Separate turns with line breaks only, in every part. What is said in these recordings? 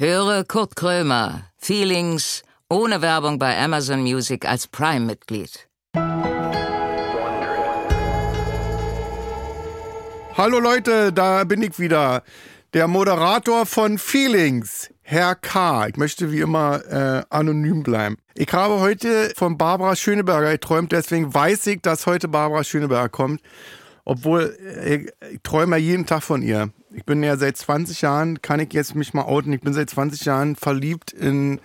Höre Kurt Krömer, Feelings, ohne Werbung bei Amazon Music als Prime-Mitglied.
Hallo Leute, da bin ich wieder. Der Moderator von Feelings, Herr K. Ich möchte wie immer äh, anonym bleiben. Ich habe heute von Barbara Schöneberger geträumt, deswegen weiß ich, dass heute Barbara Schöneberger kommt. Obwohl, äh, ich, ich träume jeden Tag von ihr. Ich bin ja seit 20 Jahren, kann ich jetzt mich mal outen, ich bin seit 20 Jahren verliebt in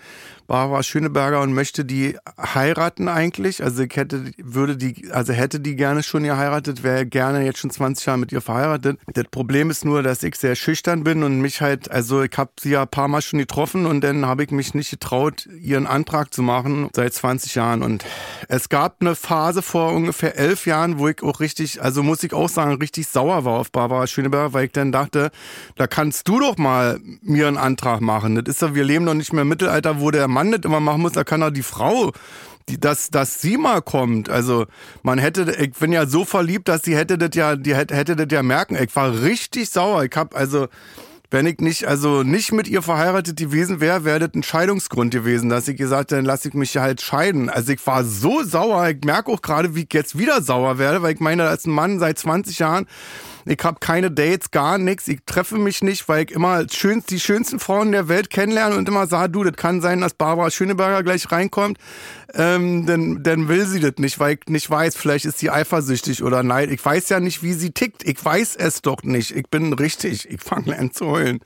Barbara Schöneberger und möchte die heiraten eigentlich. Also hätte, würde die, also hätte die gerne schon geheiratet, wäre gerne jetzt schon 20 Jahre mit ihr verheiratet. Das Problem ist nur, dass ich sehr schüchtern bin und mich halt, also ich habe sie ja ein paar Mal schon getroffen und dann habe ich mich nicht getraut, ihren Antrag zu machen seit 20 Jahren. Und es gab eine Phase vor ungefähr elf Jahren, wo ich auch richtig, also muss ich auch sagen, richtig sauer war auf Barbara Schöneberger, weil ich dann dachte, da kannst du doch mal mir einen Antrag machen. Das ist ja, wir leben doch nicht mehr im Mittelalter, wo der Mann das immer machen muss, da kann doch die Frau die, dass, dass sie mal kommt. Also man hätte, ich bin ja so verliebt, dass sie hätte das ja, die hätte, hätte das ja merken. Ich war richtig sauer. Ich hab also, wenn ich nicht, also nicht mit ihr verheiratet gewesen wäre, wäre das ein Scheidungsgrund gewesen, dass ich gesagt, dann lasse ich mich halt scheiden. Also ich war so sauer. Ich merke auch gerade, wie ich jetzt wieder sauer werde, weil ich meine, als ein Mann seit 20 Jahren ich habe keine Dates, gar nichts. Ich treffe mich nicht, weil ich immer schönst, die schönsten Frauen der Welt kennenlerne und immer sage, du, das kann sein, dass Barbara Schöneberger gleich reinkommt. Ähm, dann, dann will sie das nicht, weil ich nicht weiß, vielleicht ist sie eifersüchtig oder nein. Ich weiß ja nicht, wie sie tickt. Ich weiß es doch nicht. Ich bin richtig. Ich fange an zu heulen.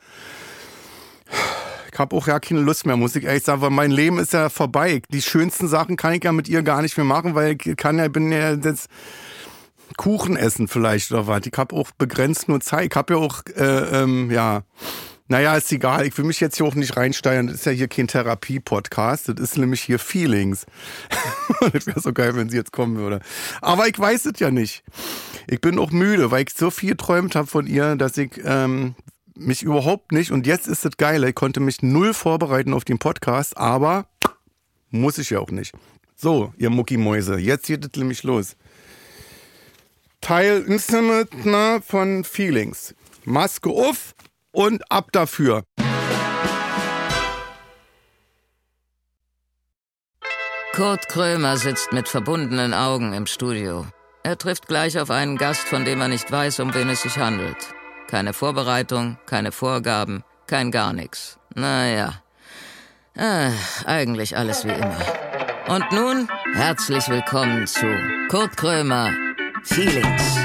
Ich habe auch ja keine Lust mehr, muss ich ehrlich sagen, weil mein Leben ist ja vorbei. Die schönsten Sachen kann ich ja mit ihr gar nicht mehr machen, weil ich kann ja, bin ja jetzt Kuchen essen vielleicht oder was. Ich habe auch begrenzt nur Zeit. Ich habe ja auch, äh, ähm, ja, naja, ist egal. Ich will mich jetzt hier auch nicht reinsteigen. Das ist ja hier kein Therapie-Podcast. Das ist nämlich hier Feelings. das wäre so geil, wenn sie jetzt kommen würde. Aber ich weiß es ja nicht. Ich bin auch müde, weil ich so viel geträumt habe von ihr, dass ich ähm, mich überhaupt nicht, und jetzt ist es geil, ich konnte mich null vorbereiten auf den Podcast, aber muss ich ja auch nicht. So, ihr Muckimäuse, jetzt geht es nämlich los. Teil Instrument von Feelings. Maske auf und ab dafür.
Kurt Krömer sitzt mit verbundenen Augen im Studio. Er trifft gleich auf einen Gast, von dem er nicht weiß, um wen es sich handelt. Keine Vorbereitung, keine Vorgaben, kein gar nichts. Naja, äh, eigentlich alles wie immer. Und nun herzlich willkommen zu Kurt Krömer Feelings.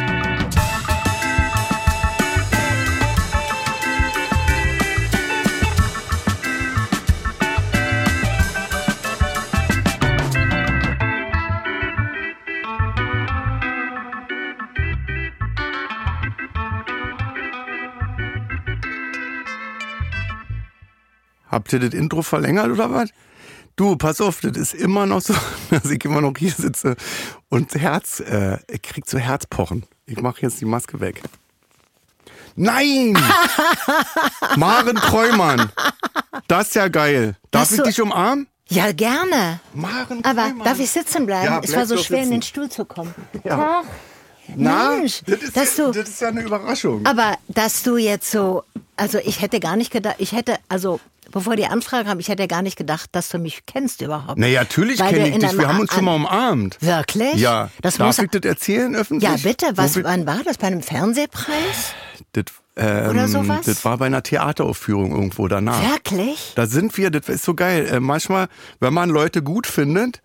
Habt ihr das Intro verlängert oder was? Du, pass auf, das ist immer noch so, dass ich immer noch hier sitze und Herz, äh, ich krieg so Herzpochen. Ich mache jetzt die Maske weg. Nein! Maren Kräumann. Das ist ja geil. Darf ich dich umarmen?
Ja, gerne.
Maren
Aber
Kräumann.
darf ich sitzen bleiben?
Ja,
es
bleib
war so
doch
schwer, in
sitzen.
den Stuhl zu kommen.
Ja. Na,
Mensch,
das ist,
dass
ja,
du,
das ist ja eine Überraschung.
aber dass du jetzt so, also ich hätte gar nicht gedacht, ich hätte, also bevor die Anfrage kam, ich hätte gar nicht gedacht, dass du mich kennst überhaupt.
Na, natürlich kenne ich dich. Wir haben uns schon mal umarmt.
Wirklich?
Ja.
Das
Darf
muss,
ich das erzählen öffentlich?
ja, bitte. Was,
Wo
wann war das? Bei einem Fernsehpreis?
Das, ähm,
Oder sowas?
Das war bei einer Theateraufführung irgendwo danach.
Wirklich?
Da sind wir, das ist so geil. Äh, manchmal, wenn man Leute gut findet,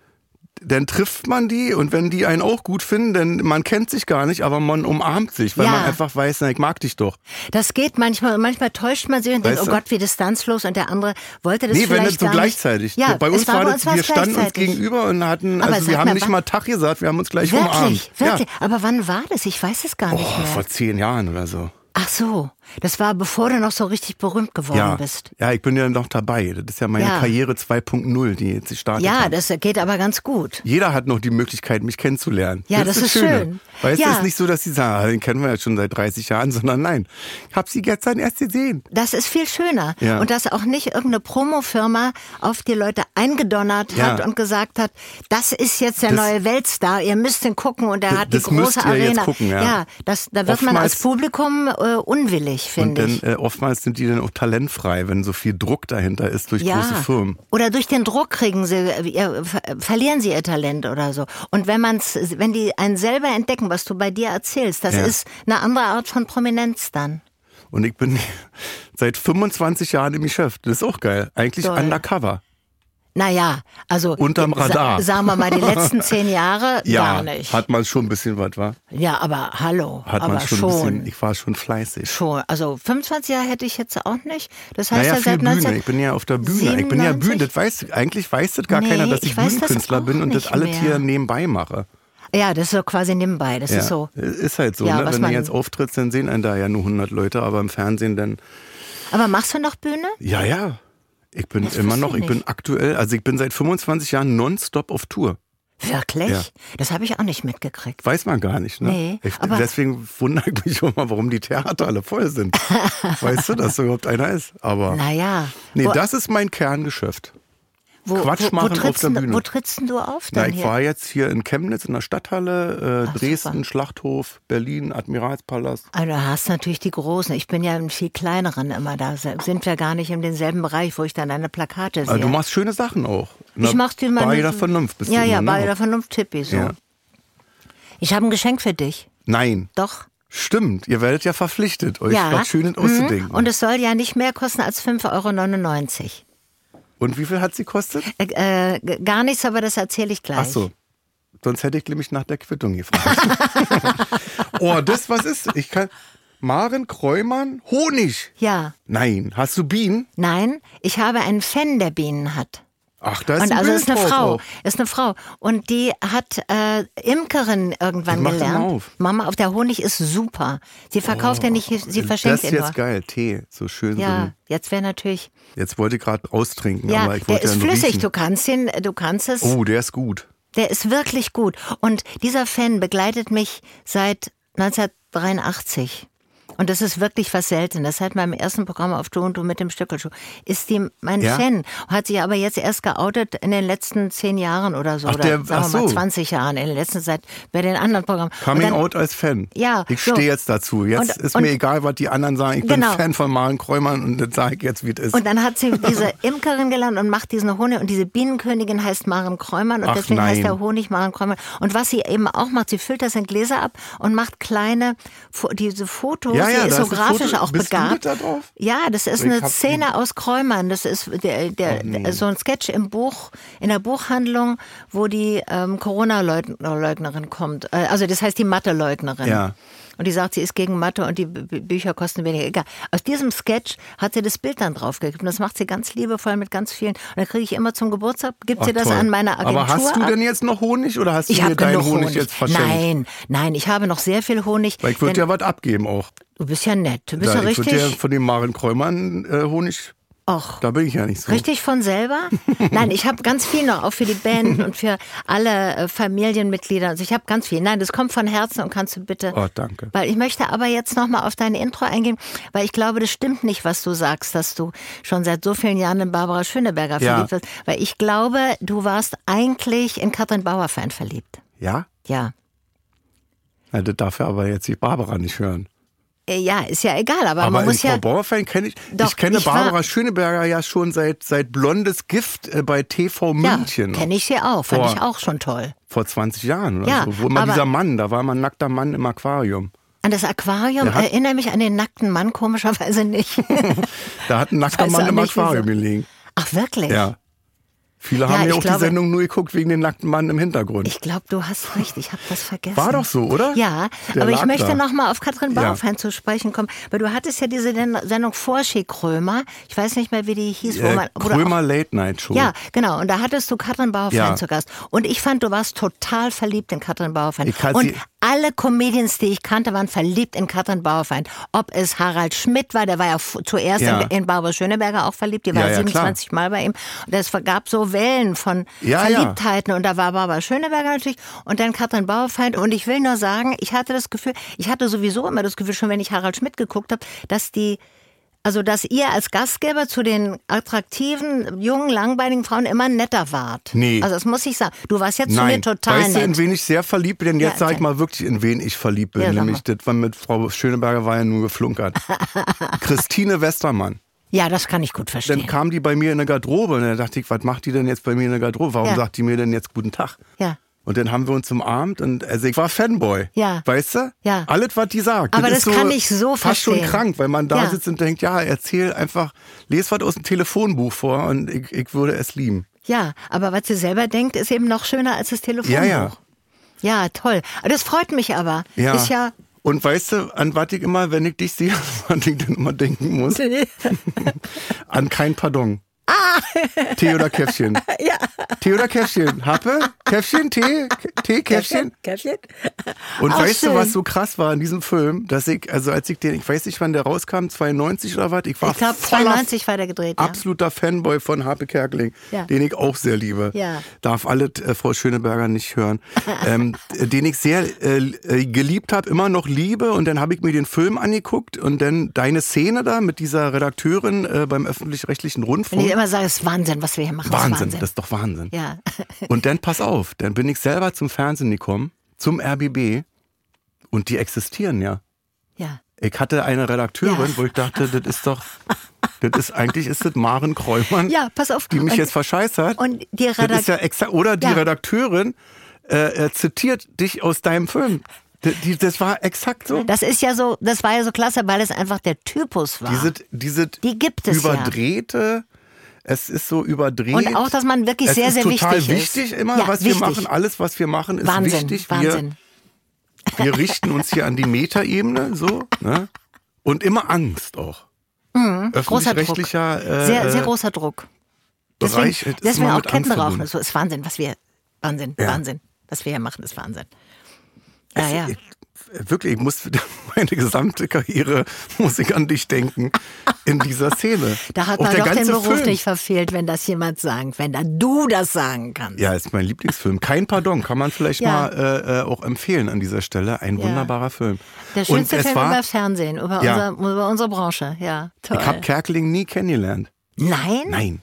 dann trifft man die und wenn die einen auch gut finden, dann man kennt sich gar nicht, aber man umarmt sich, weil
Ja.
man einfach weiß, na, ich mag dich doch.
Das geht manchmal. und Manchmal täuscht man sich und denkt,
Weißt
oh
du?
Gott, wie distanzlos. Und der andere wollte das
nee, wenn
vielleicht
das so gleichzeitig.
Ja,
bei uns
war,
das, wir standen uns gegenüber und hatten,
Aber
also wir haben
mal,
nicht mal Tag gesagt, wir haben uns gleich
Wirklich,
umarmt.
wirklich.
Ja.
Aber wann war das? Ich weiß es gar nicht
Oh,
mehr.
vor zehn Jahren oder so.
Ach so, das war bevor du noch so richtig berühmt geworden
Ja.
bist.
ja, ich bin ja noch dabei. Das ist ja meine
Ja.
Karriere 2.0, die jetzt gestartet
Ja,
hat.
das geht aber ganz gut.
Jeder hat noch die Möglichkeit, mich kennenzulernen.
Ja, das ist
Schöne.
schön.
Weil es
Ja.
ist nicht so, dass sie sagen, ah, den kennen wir ja schon seit 30 Jahren, sondern nein, ich habe sie gestern erst gesehen.
Das ist viel schöner. Und dass auch nicht irgendeine Promofirma auf die Leute eingedonnert hat und gesagt hat, das ist jetzt der
Das-
neue Weltstar, ihr müsst den gucken und er
Das-
hat die
das
große Arena.
gucken, ja.
das, da wird man als
Oftmals-
Publikum äh, unwillig. Schwierig,
Und
finde
dann
ich.
äh, oftmals sind die dann auch talentfrei, wenn so viel Druck dahinter ist durch große Firmen.
Oder durch den Druck kriegen sie, äh, ver- verlieren sie ihr Talent oder so. Und wenn man's, wenn die einen selber entdecken, was du bei dir erzählst, das
Ja.
ist eine andere Art von Prominenz dann.
Und ich bin seit 25 Jahren im Geschäft. Das ist auch geil. Eigentlich
Toll.
undercover.
Naja, also
Unterm
sa-
Radar.
sagen wir mal die letzten zehn Jahre
Ja,
gar nicht.
hat man schon ein bisschen was, war?
ja, aber hallo,
Hat
aber
man schon,
schon.
ein bisschen. Ich war schon fleißig.
Schon, also 25 Jahre hätte ich jetzt auch nicht. Das heißt
Naja,
ja seit
Bühne.
19...
Ich bin ja auf der Bühne. Ich bin ja
97?
Bühne. Das weiß, eigentlich weiß das gar
Nee,
keiner, dass ich,
ich
Bühnenkünstler bin und das
mehr.
hier nebenbei mache.
Ja, das ist so quasi nebenbei. Das
Ja,
ist so.
ist halt so.
Ja,
ne? Wenn
man-
du jetzt auftrittst, dann sehen einen da ja nur 100 Leute, aber im Fernsehen dann,
Aber machst du noch Bühne?
ja, ja. Ich bin
Das
immer noch,
ich
ich bin aktuell, also ich bin seit 25 Jahren nonstop auf Tour.
Wirklich?
Ja.
Das habe ich auch nicht mitgekriegt.
Weiß man gar nicht, ne?
Nee,
ich,
aber-
deswegen wundere ich mich immer, warum die Theater alle voll sind. weißt du, dass da überhaupt einer ist? Aber
Naja.
nee, das ist mein Kerngeschäft.
Wo,
Quatsch machen
wo
auf
trittst
der
denn-
Bühne.
Wo trittst denn du auf
Na,
dann
ich
hier?
war jetzt hier in Chemnitz in der Stadthalle, äh,
Ach,
Dresden,
super.
Schlachthof, Berlin, Admiralspalast.
Also, du hast natürlich die Großen. Ich bin ja im viel kleineren immer da. Sind wir gar nicht in denselben Bereich, wo ich dann deine Plakate sehe.
Also du machst schöne Sachen auch.
ich mach's dir mal.
Bei der Vernunft bist
Ja,
du
ja,
immer,
bei
ne?
der Vernunft Tippi so.
Ja.
Ich habe ein Geschenk für dich.
Nein,
Doch.
stimmt. Ihr werdet ja verpflichtet, euch
ja.
was Schönes auszudenken.
Mhm. Und es soll ja nicht mehr kosten als 5,99 Euro.
Und wie viel hat sie kostet?
Äh, äh, gar nichts, aber das erzähle ich gleich.
Ach so. Sonst hätte ich nämlich nach der Quittung gefragt. oh, das was ist? Ich kann. Maren Kräumann, Honig.
Ja.
Nein, hast du Bienen?
Nein, ich habe einen Fan, der Bienen hat.
Ach, da ist
Und also ist eine
drauf
Frau,
auch.
ist eine Frau und die hat äh, Imkerin irgendwann gelernt.
auf.
Mama, auf der Honig ist super. Sie verkauft ja nicht, sie verschenkt
Das ist
ihn
jetzt geil, Tee, so schön. So
Ja,
ein,
jetzt wäre natürlich.
jetzt wollte ich gerade austrinken,
Ja,
aber ich
der
wollte
ist
ja
flüssig.
riechen.
Du kannst ihn, du kannst es.
Oh, der ist gut.
Der ist wirklich gut. Und dieser Fan begleitet mich seit 1983. Und das ist wirklich was Seltenes. Seit meinem ersten Programm auf Du und Du mit dem Stöckelschuh ist die mein
Ja?
Fan. Hat sich aber jetzt erst geoutet in den letzten zehn Jahren oder so.
Ach,
oder
der-
sagen
ach
wir mal
so.
20 Jahren. In der letzten Zeit bei den anderen Programmen.
Coming
dann-
out als Fan.
Ja,
Ich
so.
stehe jetzt dazu. Jetzt
Und-
ist
und-
mir egal, was die anderen sagen. Ich
Genau.
bin Fan von Maren Kräumann und das sage ich jetzt, wie es ist.
Und dann hat sie diese Imkerin gelernt und macht diesen Honig. Und diese Bienenkönigin heißt Maren Kräumann und
Ach,
deswegen
nein.
heißt der Honig Maren Kräumann. Und was sie eben auch macht, sie füllt das in Gläser ab und macht kleine, diese Fotos.
Ja, ja,
ist
da
so
ist ein
grafisch auch
Bist
begabt.
da drauf?
Ja, das ist
Ich
eine Szene aus Kräumann. Das ist der, der,
Oh,
so ein Sketch im Buch, in der Buchhandlung, wo die ähm, Corona-Leugnerin kommt. Äh, also das heißt die Mathe-Leugnerin.
Ja.
Und die sagt, sie ist gegen Mathe und die Bücher kosten weniger. Egal. Aus diesem Sketch hat sie das Bild dann draufgegeben. Das macht sie ganz liebevoll mit ganz vielen. Und dann kriege ich immer zum Geburtstag, gibt sie das
toll.
an meine Agentur.
Aber hast du denn jetzt noch Honig oder hast du
ich
mir deinen Honig,
Honig.
jetzt verschenkt?
Nein, nein, ich habe noch sehr viel Honig.
Weil ich würde ja was abgeben auch.
Du bist ja nett. Du bist
Da,
ja
ich würde
richtig.
ja von dem Maren Kräumann äh, Honig,
Och.
da bin ich ja nicht so.
Richtig von selber? Nein, ich habe ganz viel noch, auch für die Band und für alle äh, Familienmitglieder. Also ich habe ganz viel. Nein, das kommt von Herzen und kannst du bitte.
Oh, danke.
Weil ich möchte aber jetzt nochmal auf deine Intro eingehen, weil ich glaube, das stimmt nicht, was du sagst, dass du schon seit so vielen Jahren in Barbara Schöneberger
Ja.
verliebt bist. Weil ich glaube, du warst eigentlich in Katrin Bauerfeind verliebt.
Ja?
Ja.
Na, das darf ja aber jetzt die Barbara nicht hören.
Äh, Ja, ist ja egal, aber,
Aber
man muss
Frau
ja.
Bauerfein kenne ich.
Doch,
ich kenne
ich
Barbara Schöneberger ja schon seit, seit Blondes Gift äh, bei TV
Ja,
München.
kenne ich sie auch. Fand
Vor-
ich auch schon toll.
Vor 20 Jahren oder
Ja,
so. Wo immer dieser Mann, da war mal ein nackter Mann im Aquarium.
An das Aquarium
hat-
erinnere mich an den nackten Mann komischerweise nicht.
Da hat ein nackter Mann im. Aquarium gelegen.
Ach wirklich?
Ja. Viele
Ja,
haben ja auch
glaube-
die Sendung nur geguckt wegen den nackten Mann im Hintergrund.
Ich glaube, du hast recht. Ich habe das vergessen.
War doch so, oder?
Ja,
Der
aber ich möchte
da.
noch mal auf Katrin
Ja.
Bauerfeind zu sprechen kommen, weil du hattest ja diese Sendung Vorschi Krömer. Ich weiß nicht mehr, wie die hieß. Wo
äh,
man, wo du
Krömer
auch,
Late Night Show.
ja, genau. Und da hattest du Katrin Bauerfeind
Ja.
zu Gast. Und ich fand, du warst total verliebt in Katrin
kann
Und alle Comedians, die ich kannte, waren verliebt in Katrin Bauerfeind. Ob es Harald Schmidt war, der war ja zuerst
Ja.
in, in Barbara Schöneberger auch verliebt. Die war
Ja, ja,
27 Mal bei ihm. Und es gab so Wellen von. Verliebtheiten. Und da war Barbara Schöneberger natürlich und dann Katrin Bauerfeind. Und ich will nur sagen, ich hatte das Gefühl, ich hatte sowieso immer das Gefühl, schon wenn ich Harald Schmidt geguckt habe, dass die Also, dass ihr als Gastgeber zu den attraktiven, jungen, langbeinigen Frauen immer netter wart.
Nee.
Also, das muss ich sagen. Du warst jetzt
Nein,
zu mir total
weißt du, in
nett.
wen ich sehr verliebt bin? Jetzt
Ja,
sage ich mal wirklich, in wen ich verliebt bin.
Ja,
Nämlich, das war mit Frau Schöneberger war ja nur geflunkert. Christine Westermann.
Ja, das kann ich gut verstehen.
Dann kam die bei mir in der Garderobe und dann dachte ich, was macht die denn jetzt bei mir in der Garderobe? Warum
Ja.
sagt die mir denn jetzt guten Tag?
ja.
Und dann haben wir uns umarmt und also ich war Fanboy.
Ja.
Weißt du?
Ja.
Alles, was die sagt.
Aber
ist
das kann ich so
fast schon
verstehen.
krank, weil man da
Ja.
sitzt und denkt, ja, erzähl einfach, les was aus dem Telefonbuch vor und ich, ich würde es lieben.
Ja, aber was sie selber denkt, ist eben noch schöner als das Telefonbuch.
Ja, ja.
Ja, toll. Das freut mich aber.
Ja.
Ist ja.
Und weißt du, an was ich immer, wenn ich dich sehe, an ich dann immer denken muss? An kein Pardon. Ah. Tee oder Käffchen?
ja.
Tee oder Käffchen? Happe? Käffchen? Tee? Tee? Käffchen?
Käffchen?
Und
Ach,
weißt du,
schön.
was so krass war in diesem Film? Dass ich, also als ich den, ich weiß nicht, wann der rauskam, 92 oder was, ich war
Ich glaube,
voller
92 war der gedreht. Ja.
absoluter Fanboy von Harpe Kerkeling,
Ja.
den ich auch sehr liebe.
Ja.
Darf alle äh, Frau Schöneberger nicht hören. ähm, äh, den ich sehr äh, äh, geliebt habe, immer noch liebe. Und dann habe ich mir den Film angeguckt und dann deine Szene da mit dieser Redakteurin äh, beim öffentlich-rechtlichen Rundfunk.
Immer sage, es ist Wahnsinn, was wir hier machen.
Wahnsinn,
ist Wahnsinn.
das ist doch Wahnsinn.
ja.
Und dann pass auf, dann bin ich selber zum Fernsehen gekommen, zum RBB und die existieren ja.
ja.
Ich hatte eine Redakteurin,
Ja.
wo ich dachte, das ist doch, das ist eigentlich ist das Maren Kräumann,
Ja, pass auf.
die mich
Und-
jetzt verscheißert.
und die
das
Redakt-
ist ja extra oder die
Ja.
Redakteurin äh, äh, zitiert dich aus deinem Film. Das war exakt so.
Das ist ja so, das war ja so klasse, weil es einfach der Typus war.
Diese, diese
Die gibt es ja.
Es ist so überdreht.
Und auch, dass man wirklich
es
sehr,
ist
sehr
total
wichtig ist.
wichtig immer,
Ja,
was
wichtig.
wir machen. Alles, was wir machen, ist
Wahnsinn,
wichtig.
Wahnsinn.
Wir, wir richten uns hier an die Metaebene, so, ne? Und immer Angst auch.
Mhm. Großer Druck.
Öffentlich-rechtlicher äh,
Sehr, sehr großer Druck. Deswegen,
Bereich ist
deswegen
immer
auch Kettenrauchen. So ist Wahnsinn, was wir, Wahnsinn,
Ja.
Wahnsinn. Was wir hier machen, ist Wahnsinn. Ja, ja.
Ich, wirklich, ich muss meine gesamte Karriere muss ich an dich denken in dieser Szene.
Da hat man doch den Beruf
Film.
nicht verfehlt, wenn das jemand sagt, wenn dann du das sagen kannst.
Ja, ist mein Lieblingsfilm. Kein Pardon, kann man vielleicht
Ja.
mal äh, äh, auch empfehlen an dieser Stelle. Ein
Ja.
wunderbarer Film.
Der schönste Film
war,
über Fernsehen, über,
Ja.
unser, über unsere Branche. Ja, toll.
ich habe Kerkeling nie kennengelernt.
Nein?
Nein.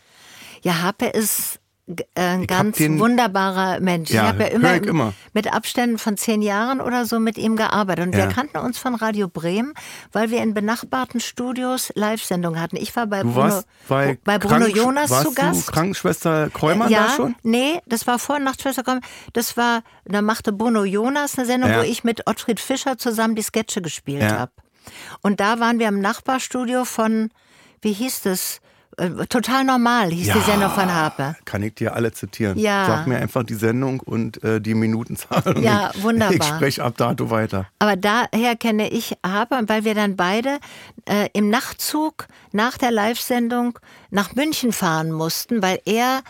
Ja, Happe ist ein
Ich
ganz
den-
wunderbarer Mensch.
Ja,
ich habe ja immer,
immer.
mit Abständen von zehn Jahren oder so mit ihm gearbeitet. Und
Ja.
wir kannten uns von Radio Bremen, weil wir in benachbarten Studios Live-Sendungen hatten. Ich war bei
Du
Bruno,
warst bei,
bei Bruno
Krankensch-
Jonas
warst
zu Gast.
Du Krankenschwester Kräumann
ja,
da schon?
nee, das war vor Nachtschwester kommen. Das war, da machte Bruno Jonas eine Sendung,
Ja.
wo ich mit Ottfried Fischer zusammen die Sketche gespielt habe. Und da waren wir im Nachbarstudio von, wie hieß das? Äh, Total normal hieß die Sendung von Harpe.
Kann ich dir alle zitieren.
Ja.
Sag mir einfach die Sendung und äh, die Minutenzahl.
Ja,
ich,
wunderbar.
Ich spreche ab dato weiter.
Aber daher kenne ich Harpe, weil wir dann beide äh, im Nachtzug nach der Live-Sendung nach München fahren mussten, weil er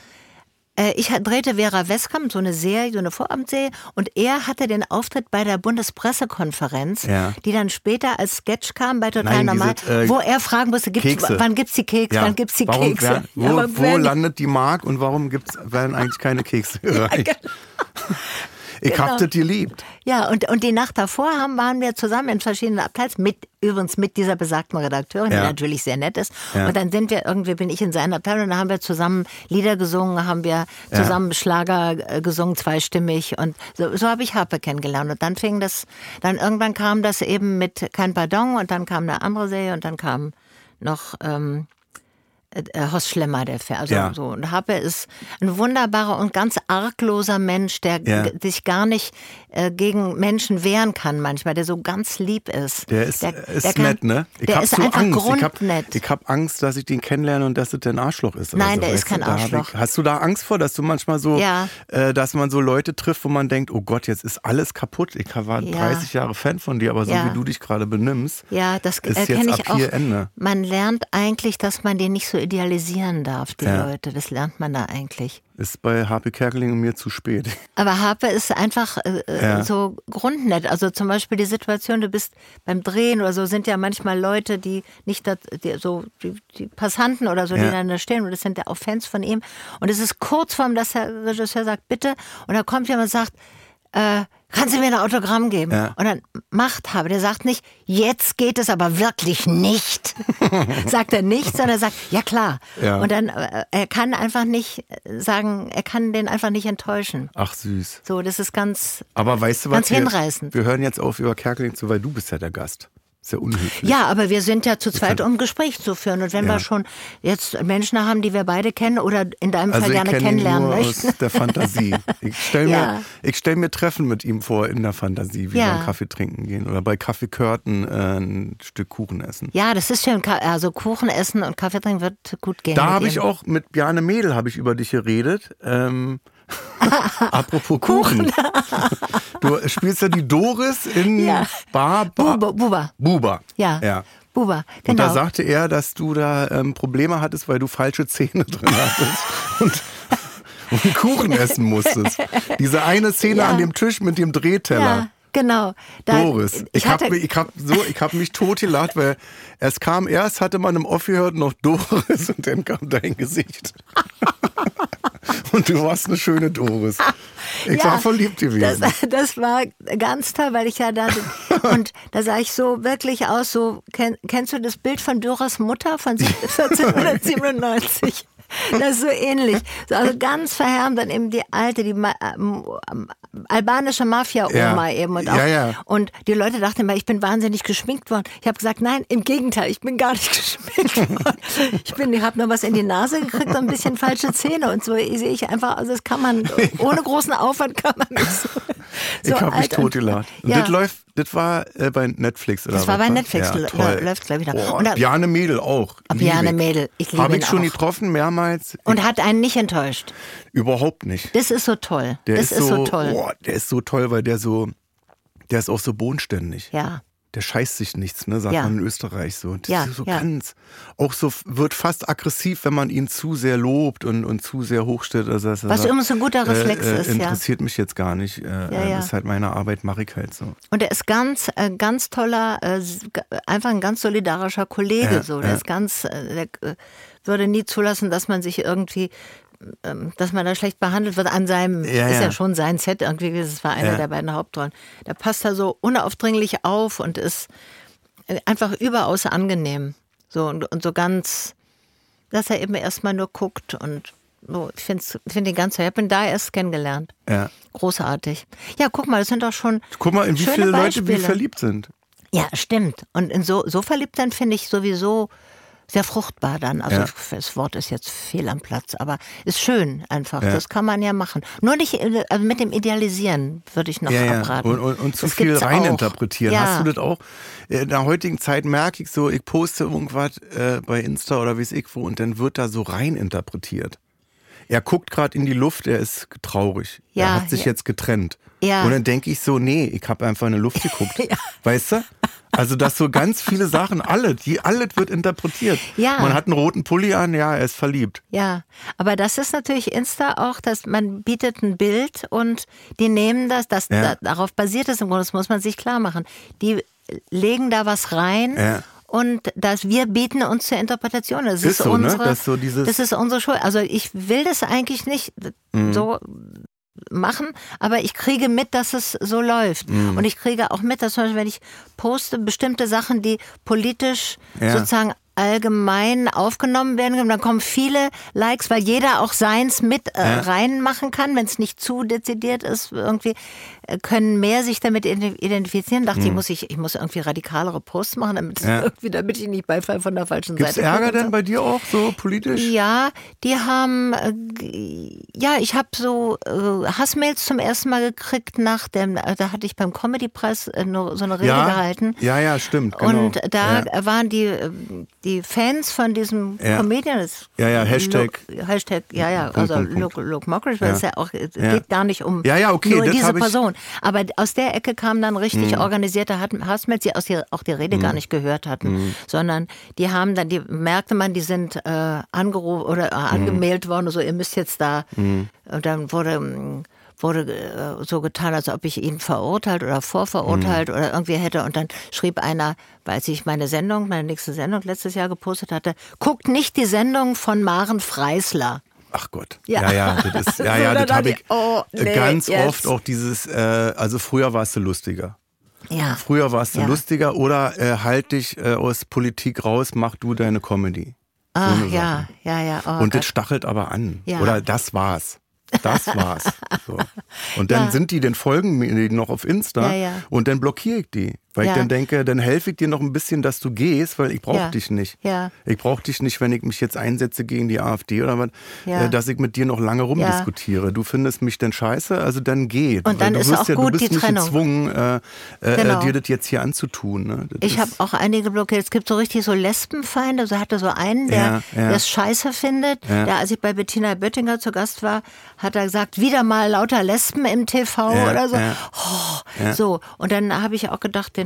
ich hat- drehte Vera Westkamp, so eine Serie, so eine Vorabendserie, und er hatte den Auftritt bei der Bundespressekonferenz,
Ja.
die dann später als Sketch kam bei Total
Nein,
Normal,
diese, äh,
wo er fragen musste, gibt's, wann gibt's die Kekse, wann gibt's die
warum
Kekse?
wer-
Ja,
wo wo landet die Mark und warum gibt's, werden eigentlich keine Kekse gereicht? Ich
Genau.
hab das geliebt.
Ja, und, und die Nacht davor haben, waren wir zusammen in verschiedenen Abteils, mit, übrigens mit dieser besagten Redakteurin,
Ja.
die natürlich sehr nett ist.
Ja.
Und dann sind wir irgendwie, bin ich in seiner Abteilung, und dann haben wir zusammen Lieder gesungen, haben wir zusammen Schlager äh, gesungen, zweistimmig. Und so, so habe ich Harpe kennengelernt. Und dann fing das, dann irgendwann kam das eben mit Kein Pardon und dann kam eine andere Serie und dann kam noch ähm, äh, Horst Schlemmer, der Fer also
Ja.
so. Und Happe ist ein wunderbarer und ganz argloser Mensch, der
Ja.
sich gar nicht äh, gegen Menschen wehren kann manchmal, der so ganz lieb ist.
Der ist,
der,
ist
der kann-
nett, ne? Ich
der
hab
ist
so
einfach
Angst.
Grundnett.
ich hab Angst, dass ich den kennenlerne und dass es ein Arschloch ist.
Nein,
so,
der ist
du?
kein
hab
Arschloch.
Ich, hast du da Angst vor, dass du manchmal so,
Ja.
äh, dass man so Leute trifft, wo man denkt, oh Gott, jetzt ist alles kaputt. Ich war
Ja.
30 Jahre Fan von dir, aber so wie du dich gerade benimmst,
ja, das
ist
erkenne
jetzt
ich
ab
auch.
hier Ende.
Man lernt eigentlich, dass man den nicht so idealisieren darf, die
Ja.
Leute. Das lernt man da eigentlich.
Ist bei HP Kerkeling und mir zu spät.
Aber Harpe ist einfach äh, äh,
Ja.
so grundnett. Also zum Beispiel die Situation, du bist beim Drehen oder so, sind ja manchmal Leute, die nicht dat, die, so die, die Passanten oder so, die
Ja.
dann da stehen und das sind ja auch Fans von ihm. Und es ist kurz vorm, dass der Regisseur sagt, bitte, und da kommt jemand und sagt, äh, kannst du mir ein Autogramm geben?
Ja.
Und dann Machthaber, der sagt nicht, jetzt geht es aber wirklich nicht. sagt er nicht, sondern er sagt, ja klar.
Ja.
Und dann, äh, er kann einfach nicht sagen, er kann den einfach nicht enttäuschen.
Ach süß.
So, das ist ganz,
Aber weißt du was?
Ganz
wir,
hinreißend.
Wir hören jetzt auf über Kerkeling zu, weil du bist ja der Gast. Ja unhöflich.
Ja, aber wir sind ja zu zweit, um Gespräch zu führen. Und wenn
Ja.
wir schon jetzt Menschen haben, die wir beide kennen oder in deinem
Also
Fall gerne
kenne ihn
kennenlernen
nur
möchten.
aus der Fantasie. Ich stelle
Ja.
mir, ich stell mir Treffen mit ihm vor in der Fantasie, wie
Ja.
wir einen Kaffee trinken gehen oder bei Kaffee Curtin äh, ein Stück Kuchen essen.
Ja, das ist schön. Also Kuchen essen und Kaffee trinken wird gut gehen.
Da habe ich auch mit Bjarne Mädel habe ich über dich geredet. Ähm, apropos Kuchen. du spielst ja die Doris in
Ja.
Bar, Bar
Buba, Buba.
Buba.
Ja.
ja.
Buba,
Und da
genau.
sagte er, dass du da ähm, Probleme hattest, weil du falsche Zähne drin hattest und, und Kuchen essen musstest. Diese eine Szene
Ja.
an dem Tisch mit dem Drehteller.
ja, genau. Da,
Doris. Ich,
Ich
habe ich hab so, ich hab mich totgelacht, weil es kam erst, hatte man im Off gehört noch Doris und dann kam dein Gesicht. und du warst eine schöne Doris. Ich war verliebt gewesen.
Das, das war ganz toll, weil ich ja da und da sah ich so wirklich aus. So kenn, kennst du das Bild von Doras Mutter von 1497? Das ist so ähnlich. So, also ganz verhärmt dann eben die alte, die ähm, albanische Mafia-Oma
Ja.
eben. Und, auch,
Ja, ja.
und die Leute dachten immer, ich bin wahnsinnig geschminkt worden. Ich habe gesagt, nein, im Gegenteil, ich bin gar nicht geschminkt worden. Ich bin, ich habe nur was in die Nase gekriegt und ein bisschen falsche Zähne und so sehe ich einfach, also das kann man, ohne großen Aufwand kann man mich so, so
ich habe mich.
Und Ja.
das läuft, das war äh, bei Netflix oder
Das war bei Netflix,
Ja, toll.
läuft, glaub ich, da.
Oh,
Und da-
Bjarne Mädel auch. Lieb
Bjarne
ich.
Mädel, ich liebe
Habe ich schon
auch.
getroffen, mehrmals.
Und hat einen nicht enttäuscht.
Überhaupt nicht.
Das ist so toll.
Der
das
ist, so,
toll.
Boah, der ist so toll, weil der so, der ist auch so bodenständig.
Ja.
Der scheißt sich nichts, ne, sagt
Ja.
man in Österreich so. Das
Ja,
ist so
ja.
ganz, auch so wird fast aggressiv, wenn man ihn zu sehr lobt und, und zu sehr hochstellt. Also
Was
sagt,
übrigens ein guter Reflex
äh, äh,
ist, ja.
Interessiert mich jetzt gar nicht. Äh, äh, ist halt meine Arbeit, mache ich halt so.
Und er ist ganz, äh, ganz toller, äh, einfach ein ganz solidarischer Kollege. So, der ist ganz, äh, der äh, würde nie zulassen, dass man sich irgendwie, dass man da schlecht behandelt wird an seinem,
Ja,
ist
ja.
ja schon sein Set irgendwie, das war einer
Ja.
der beiden Hauptrollen. Der passt da so unaufdringlich auf und ist äh, einfach überaus angenehm. So und, und so ganz, dass er eben erstmal nur guckt und so, ich finde find ihn ganz toll. Ich habe ihn da erst kennengelernt.
Ja.
Großartig. Ja, guck mal, das sind doch schon.
Guck mal, in wie viele Leute wie
Beispiele.
verliebt sind.
Ja, stimmt. Und in so, so verliebt sein finde ich sowieso sehr fruchtbar dann. Also
Ja.
das Wort ist jetzt fehl am Platz, aber ist schön einfach.
Ja.
Das kann man ja machen. Nur nicht also mit dem Idealisieren würde ich noch
Ja,
abraten.
Und, und, und zu
Das
viel reininterpretieren. Hast du das auch? In der heutigen Zeit merke ich so, ich poste irgendwas äh, bei Insta oder wie es ich wo und dann wird da so reininterpretiert. Er guckt gerade in die Luft, er ist traurig. Er hat sich jetzt getrennt.
Ja.
Und dann denke ich so, nee, ich habe einfach in die Luft geguckt. Weißt du? Also, dass so ganz viele Sachen, alles, die, alles wird interpretiert.
Ja.
Man hat einen roten Pulli an, ja, er ist verliebt.
Ja, aber das ist natürlich Insta auch, dass man bietet ein Bild und die nehmen das, das
Ja.
da, darauf basiert es im Grunde, das muss man sich klar machen. Die legen da was rein.
Ja.
Und dass wir bieten uns zur Interpretation. Das ist,
Ist so, ne?
unsere,
Das ist so dieses-
das ist unsere Schuld. Also ich will das eigentlich nicht
Mhm.
so machen, aber ich kriege mit, dass es so läuft.
Mhm.
Und ich kriege auch mit, dass zum Beispiel, wenn ich poste bestimmte Sachen, die politisch
Ja.
sozusagen allgemein aufgenommen werden, dann kommen viele Likes, weil jeder auch seins mit äh,
Ja.
reinmachen kann, wenn es nicht zu dezidiert ist, irgendwie äh, können mehr sich damit ident- identifizieren. Dachte ich, muss ich, ich muss irgendwie radikalere Posts machen, damit,
Mhm. Ja.
irgendwie, damit ich nicht Beifall von der falschen
Gibt's
Seite
Ärger
und
denn
so.
bei dir auch so politisch?
Ja, die haben, äh, ja, ich habe so äh, Hassmails zum ersten Mal gekriegt nach dem, äh, da hatte ich beim Comedy-Preis äh, nur so eine Rede
ja,
gehalten.
ja, ja, stimmt. Genau.
Und da waren die, die Fans von diesem
Ja.
Comedian, das
Ja, ja, Hashtag-
Look, Hashtag, ja, ja,
Punkt,
also. Luke, Luke Mockridge, weil
Ja.
es ja auch, es
Ja.
geht gar nicht um
Ja, ja, okay,
nur diese
Mhm.
Person. Aber aus der Ecke kam dann richtig organisierte Hassmails, die aus die, auch die Rede gar nicht gehört hatten,
Mhm.
sondern die haben dann, die merkte man, die sind äh, angerufen oder äh,
Mhm.
angemeldet worden, so ihr müsst jetzt da, und dann wurde mm, wurde äh, so getan, als ob ich ihn verurteilt oder vorverurteilt
Mhm.
oder irgendwie hätte. Und dann schrieb einer, weil ich meine Sendung, meine nächste Sendung letztes Jahr gepostet hatte, guckt nicht die Sendung von Maren Freisler.
ach Gott. Ja, ja, ja das ist, ja, ja,
So,
das habe ich
oh, nee,
ganz
jetzt.
oft auch dieses, äh, also früher warst du lustiger.
Ja.
Früher warst du
Ja.
lustiger oder äh, halt dich äh, aus Politik raus, mach du deine Comedy.
Ach,
eine
ja, ja, ja. Oh
Und das
Gott.
stachelt aber an.
Ja.
Oder das war's. Das war's. So. Und dann
Ja.
sind die, dann folgen mir die noch auf Insta
Ja, ja.
und dann blockiere ich die. Weil
Ja.
ich dann denke, dann helfe ich dir noch ein bisschen, dass du gehst, weil ich brauche
Ja.
dich nicht.
Ja.
Ich brauche dich nicht, wenn ich mich jetzt einsetze gegen die AfD oder was, äh, dass ich mit dir noch lange rumdiskutiere. Du findest mich denn scheiße, also dann geh.
Und dann
du
ist auch gut
du bist
die
nicht
Trennung.
gezwungen, äh, äh,
Genau.
dir das jetzt hier anzutun. Ne?
Ich habe auch einige blockiert. Es gibt so richtig so Lesbenfeinde. Also hatte so einen, der es scheiße findet. Der, als ich bei Bettina Böttinger zu Gast war, hat er gesagt, wieder mal lauter Lesben im TV oder so. Oh, So. Und dann habe ich auch gedacht, den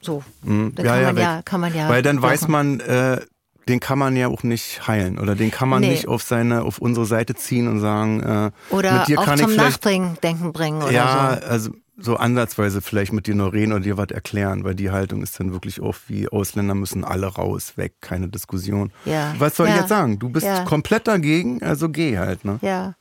so, dann
Ja,
kann,
ja,
man ja, kann man ja.
Weil dann weiß man, äh, den kann man ja auch nicht heilen oder den kann man
Nee.
nicht auf seine, auf unsere Seite ziehen und sagen, äh,
Oder
mit dir
auch
kann
zum
ich
Nachdenken bringen oder
ja,
so.
also so ansatzweise vielleicht mit dir nur reden oder dir was erklären, weil die Haltung ist dann wirklich oft wie Ausländer müssen alle raus, weg, keine Diskussion.
Ja.
Was soll ich
Ja.
jetzt sagen? Du bist
Ja.
komplett dagegen, also geh halt, ne?
Ja.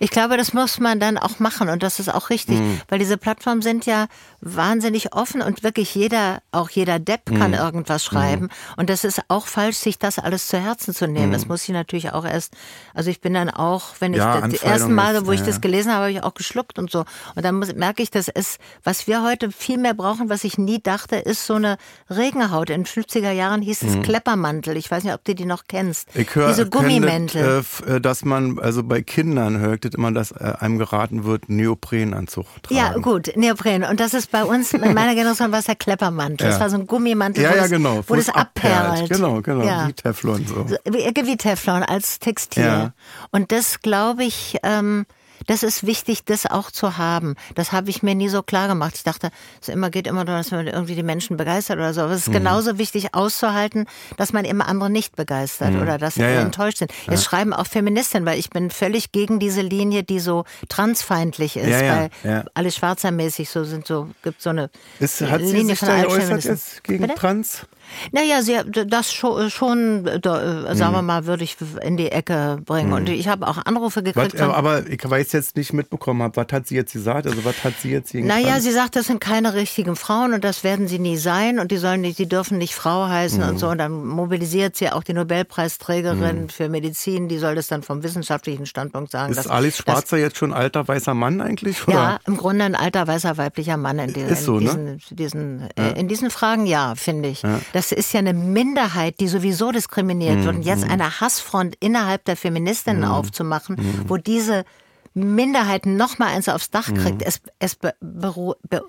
Ich glaube, das muss man dann auch machen und das ist auch richtig,
Mhm.
weil diese Plattformen sind ja wahnsinnig offen und wirklich jeder, auch jeder Depp kann
Mhm.
irgendwas schreiben und das ist auch falsch, sich das alles zu Herzen zu nehmen. Das muss ich natürlich auch erst, also ich bin dann auch, wenn ich
Mhm. Ja,
das,
Anfeindung
ersten Male,
ist,
wo ich
ja.
das gelesen habe, habe ich auch geschluckt und so und dann muss, merke ich, das ist, was wir heute viel mehr brauchen, was ich nie dachte, ist so eine Regenhaut. In den 50er Jahren hieß es Kleppermantel. Ich weiß nicht, ob du die noch kennst.
Mhm. Ich höre,
Diese Gummimäntel.
Äh, f- äh, dass man, also bei Kindern hört das immer, dass äh, einem geraten wird, Neoprenanzug tragen.
Ja, gut, Neopren. Und das ist bei uns, in meiner Generation war es der Kleppermantel. Das
Ja.
war so ein Gummimantel,
Ja,
wo,
ja,
das,
genau.
wo das abperlt.
Genau, genau,
Ja.
wie Teflon so.
So, wie, wie Teflon als Textil. Und das glaube ich, ähm, das ist wichtig, das auch zu haben. Das habe ich mir nie so klar gemacht. Ich dachte, es immer geht immer darum, dass man irgendwie die Menschen begeistert oder so. Aber
Mhm.
es ist genauso wichtig auszuhalten, dass man immer andere nicht begeistert oder dass
Mhm. Ja,
sie
ja.
enttäuscht sind. Jetzt schreiben auch Feministinnen, weil ich bin völlig gegen diese Linie, die so transfeindlich ist, weil alle schwarzermäßig so sind, so gibt so eine
Ist, hat sie
Linie
sich
von
da geäußert jetzt gegen
Bitte?
Trans?
Naja, sie, das schon, schon da, äh, sagen wir mal, würde ich in die Ecke bringen. Und ich habe auch Anrufe
Was,
gekriegt
äh,
von.
aber ich weiß jetzt nicht mitbekommen, hab, was hat sie jetzt gesagt? Also was hat sie jetzt
Naja, sie sagt, das sind keine richtigen Frauen und das werden sie nie sein und die sollen nicht, sie dürfen nicht Frau heißen und so. Und dann mobilisiert sie auch die Nobelpreisträgerin für Medizin, die soll das dann vom wissenschaftlichen Standpunkt sagen.
ist
dass-
Alice
dass-
Schwarzer jetzt schon alter weißer Mann eigentlich? Oder?
Ja, im Grunde ein alter weißer weiblicher Mann in, die,
Ist so,
in
ne?
diesen, diesen, äh, in diesen Fragen, ja, finde ich. Das ist ja eine Minderheit, die sowieso diskriminiert
Mhm,
wird. Und jetzt eine Hassfront innerhalb der Feministinnen aufzumachen,
Mhm.
wo diese Minderheit noch mal eins aufs Dach kriegt, es, es be,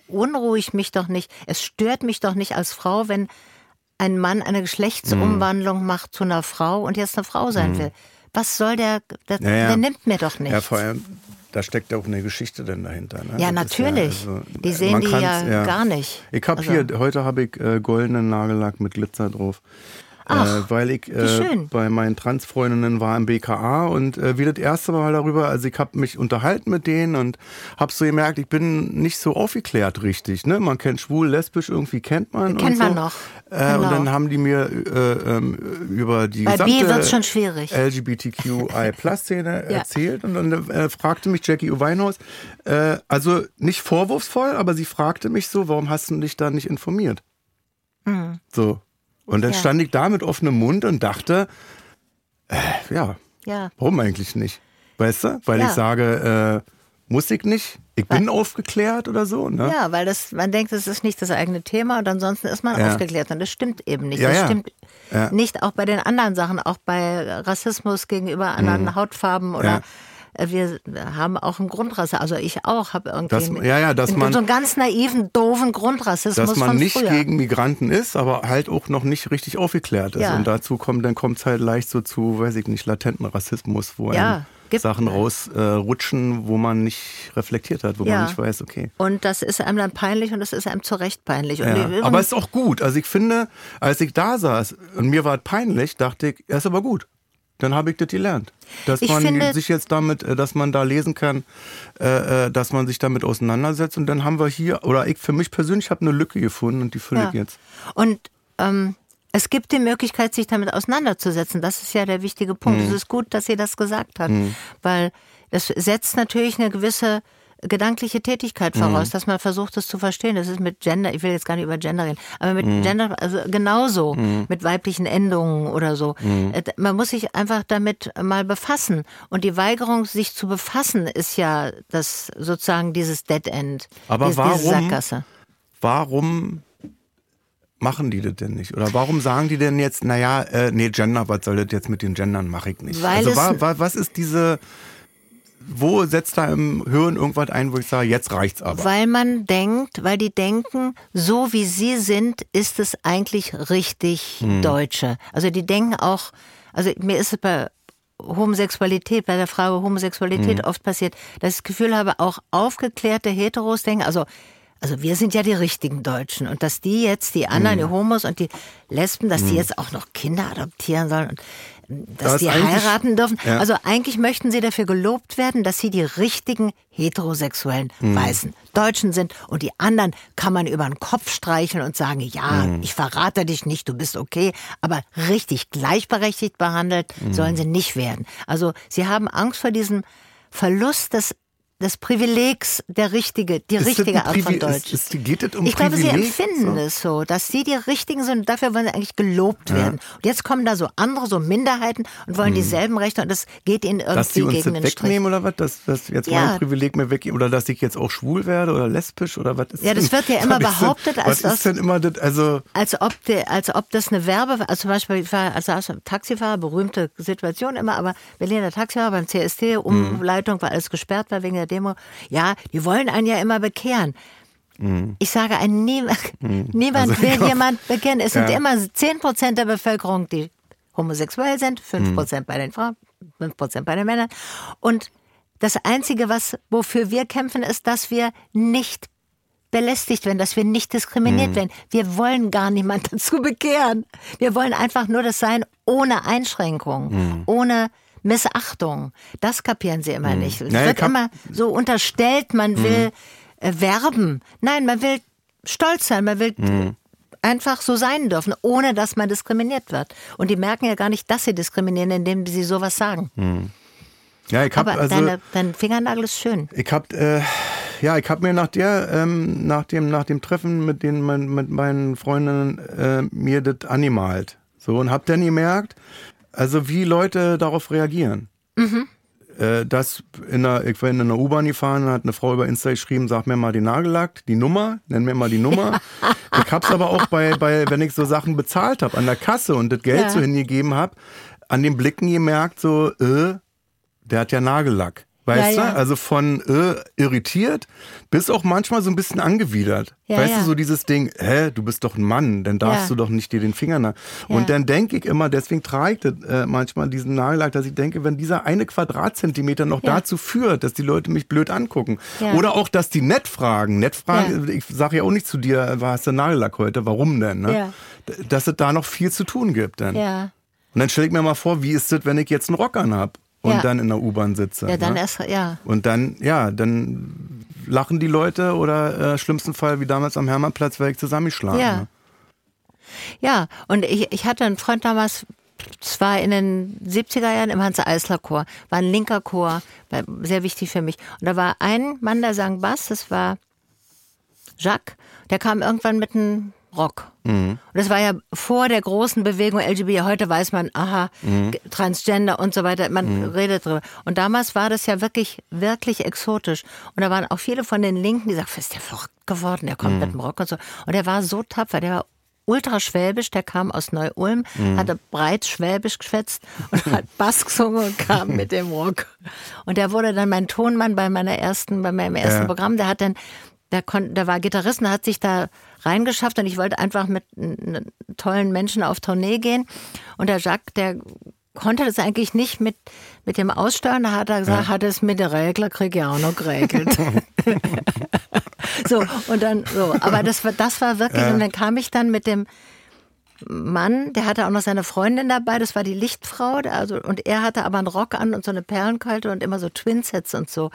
beunruhigt mich doch nicht, es stört mich doch nicht als Frau, wenn ein Mann eine Geschlechtsumwandlung macht zu einer Frau und jetzt eine Frau sein will. Was soll der, der,
Ja, ja.
der nimmt mir doch nichts.
Ja, vor allem, da steckt ja auch eine Geschichte denn dahinter. Ne?
Ja,
Das
natürlich. Die sehen die
kann's-
ja gar nicht.
Ich habe
Also-
hier, heute habe ich äh, goldenen Nagellack mit Glitzer drauf. Äh, weil ich äh, bei meinen Transfreundinnen war im BKA und äh, wie das erste Mal darüber, also ich habe mich unterhalten mit denen und habe so gemerkt, ich bin nicht so aufgeklärt richtig. Ne? Man kennt schwul, lesbisch, irgendwie kennt man.
Kennt
und
man
so.
noch.
Äh, Und
Genau.
dann haben die mir äh, ähm, über die
Bei
gesamte. LGBTQI-Plus-Szene
Ja.
erzählt und dann fragte mich Jackie Weinhaus, äh, also nicht vorwurfsvoll, aber sie fragte mich so, warum hast du dich da nicht informiert? So. Und dann.
Ja.
stand ich da mit offenem Mund und dachte, äh, ja,
Ja.
warum eigentlich nicht? Weißt du? Weil
Ja.
ich sage, äh, muss ich nicht? Ich bin aufgeklärt oder so, ne?
Ja, weil das, man denkt, das ist nicht das eigene Thema und ansonsten ist man
Ja.
aufgeklärt und das stimmt eben nicht.
Ja,
das stimmt nicht auch bei den anderen Sachen, auch bei Rassismus gegenüber anderen Hautfarben oder
Mhm. Ja.
äh, wir haben auch einen Grundrasse, also ich auch, habe irgendwie
Das- ja, ja, dass
einen-
man-
so einen ganz naiven, doofen Grundrassismus
dass man nicht
früher.
gegen Migranten ist, aber halt auch noch nicht richtig aufgeklärt ist.
Ja.
Und dazu kommt, dann kommt es halt leicht so zu, weiß ich nicht, latenten Rassismus, wo
Ja,
Sachen rausrutschen, äh, wo man nicht reflektiert hat, wo
Ja.
man nicht weiß, okay.
Und das ist einem dann peinlich und das ist einem zu Recht peinlich.
Ja. Aber es ist auch gut. Also ich finde, als ich da saß und mir war es peinlich, dachte ich, er ist aber gut. Dann habe ich das gelernt. Dass
Ich
man
finde-
sich jetzt damit, äh, dass man da lesen kann, äh, äh, dass man sich damit auseinandersetzt. Und dann haben wir hier, oder ich für mich persönlich habe eine Lücke gefunden und die fülle ich
Ja.
jetzt.
Und ähm, es gibt die Möglichkeit, sich damit auseinanderzusetzen. Das ist ja der wichtige Punkt.
Mhm.
Es ist gut, dass sie das gesagt hat, weil das setzt natürlich eine gewisse gedankliche Tätigkeit voraus,
Mhm.
dass man versucht, es zu verstehen. Das ist mit Gender, ich will jetzt gar nicht über Gender reden, aber mit
Mhm.
Gender, also genauso, mit weiblichen Endungen oder so.
Mhm.
Äh, Man muss sich einfach damit mal befassen. Und die Weigerung, sich zu befassen, ist ja das sozusagen dieses Dead End.
Aber
diese, diese
warum-
Sackgasse.
Warum machen die das denn nicht? Oder warum sagen die denn jetzt, naja, äh, nee, Gender, was soll das jetzt mit den Gendern, mache ich nicht.
Weil
also
es-
wa, wa, was ist diese, wo setzt da im Hirn irgendwas ein, wo ich sage, jetzt reicht's aber?
Weil man denkt, weil die denken, so wie sie sind, ist es eigentlich richtig
Hm.
Deutsche. Also die denken auch, also mir ist es bei Homosexualität, bei der Frage Homosexualität
Hm.
oft passiert, dass ich das Gefühl habe, auch aufgeklärte Heteros denken, also also wir sind ja die richtigen Deutschen und dass die jetzt, die anderen,
Hm.
die Homos und die Lesben, dass die jetzt auch noch Kinder adoptieren sollen und dass
Das
die heiraten dürfen.
Ja.
Also eigentlich möchten sie dafür gelobt werden, dass sie die richtigen heterosexuellen
Hm.
Weißen Deutschen sind und die anderen kann man über den Kopf streicheln und sagen, ja,
Hm.
ich verrate dich nicht, du bist okay, aber richtig gleichberechtigt behandelt
Hm.
sollen sie nicht werden. Also sie haben Angst vor diesem Verlust des des Privilegs, der richtige, die
Ist
richtige Art von Deutsch.
Ist, ist, geht das um
Ich glaube, sie
Privileg?
empfinden
So.
es so, dass sie die Richtigen sind und dafür wollen sie eigentlich gelobt werden. Und jetzt kommen da so andere, so Minderheiten und wollen dieselben Rechte und das geht ihnen
Dass die
irgendwie
uns
gegen
das
den Strich.
wegnehmen oder was? Dass, dass jetzt
Ja.
mein Privileg mir weggeben oder dass ich jetzt auch schwul werde oder lesbisch oder was ist
Ja, das
denn-
wird ja immer
ist denn-
behauptet, als
Was ist denn immer das, also...
Als ob, de, als ob das eine Werbe, also zum Beispiel, ich war als Taxifahrer, berühmte Situation immer, aber Berliner Taxifahrer beim CST, Umleitung, weil alles gesperrt war wegen der Demo. Ja, die wollen einen ja immer bekehren. Ich sage, ein nie, niemand
Also,
will
ja.
jemand bekehren. Es sind
Ja.
immer 10 Prozent der Bevölkerung, die homosexuell sind, 5 Prozent bei den Frauen, 5 Prozent bei den Männern. Und das Einzige, was, wofür wir kämpfen, ist, dass wir nicht belästigt werden, dass wir nicht diskriminiert werden. Wir wollen gar niemand dazu bekehren. Wir wollen einfach nur das sein ohne Einschränkung, ohne Missachtung. Das kapieren sie immer nicht. Es
Naja,
wird immer so unterstellt, man will äh, werben. Nein, man will stolz sein, man will einfach so sein dürfen, ohne dass man diskriminiert wird. Und die merken ja gar nicht, dass sie diskriminieren, indem sie sowas sagen.
Ja, ich hab,
Aber
also,
deine, dein Fingernagel ist schön.
Ich hab, äh, ja, ich hab mir nach der, ähm, nach dem, nach dem Treffen mit den, mein, mit meinen Freundinnen äh, mir das animalt. So und hab dann gemerkt, also wie Leute darauf reagieren. Äh, das in der, ich bin in der U-Bahn gefahren, hat eine Frau über Insta geschrieben, sag mir mal den Nagellack, die Nummer, nenn mir mal die Nummer. ich hab's aber auch bei, bei, wenn ich so Sachen bezahlt habe an der Kasse und das Geld
Ja.
so hingegeben habe, an den Blicken gemerkt, so, äh, der hat ja Nagellack. Weißt
Ja, ja.
du? Also von äh, irritiert bis auch manchmal so ein bisschen angewidert.
Ja,
weißt
ja.
du, so dieses Ding, hä, du bist doch ein Mann, dann darfst
Ja.
du doch nicht dir den Finger nach. Und
Ja.
dann denke ich immer, deswegen trage ich das, äh, manchmal diesen Nagellack, dass ich denke, wenn dieser eine Quadratzentimeter noch
Ja.
dazu führt, dass die Leute mich blöd angucken.
Ja.
Oder auch, dass die nett fragen. Nett fragen,
Ja.
ich sage ja auch nicht zu dir, äh, hast du Nagellack heute, warum denn? Ne?
Ja.
Dass es da noch viel zu tun gibt dann.
Ja.
Und dann stell ich mir mal vor, wie ist das, wenn ich jetzt einen Rock anhab und
Ja.
dann in der U-Bahn sitze.
Ja, dann
ne?
erst, ja.
Und dann, ja, dann lachen die Leute oder äh, schlimmsten Fall wie damals am Hermannplatz werde ich zusammengeschlagen.
Ja.
Ne?
Ja, und ich, ich hatte einen Freund damals, zwar in den 70er Jahren im Hans-Eisler-Chor, war ein linker Chor, sehr wichtig für mich. Und da war ein Mann, der sang Bass, das war Jacques, der kam irgendwann mit einem Rock. Und das war ja vor der großen Bewegung LGBT. Heute weiß man, aha, Transgender und so weiter, man redet drüber. Und damals war das ja wirklich, wirklich exotisch. Und da waren auch viele von den Linken, die sagten, ist der verrückt geworden, der kommt mit dem Rock und so. Und er war so tapfer, der war ultra schwäbisch, der kam aus Neu-Ulm, hatte breit schwäbisch geschwätzt und hat Bass gesungen und kam mit dem Rock. Und der wurde dann mein Tonmann bei meiner ersten, bei meinem ersten
Ja.
Programm. Der hat dann, der, kon, der war Gitarrist und hat sich da reingeschafft und ich wollte einfach mit tollen Menschen auf Tournee gehen. Und der Jacques, der konnte das eigentlich nicht mit, mit dem Aussteuern. Da hat er gesagt, hat es mit der Regler, krieg ich auch noch geregelt. so, und dann so. Aber das war, das war wirklich, und dann kam ich dann mit dem Mann, der hatte auch noch seine Freundin dabei, das war die Lichtfrau, also, und er hatte aber einen Rock an und so eine Perlenkalte und immer so Twinsets und so.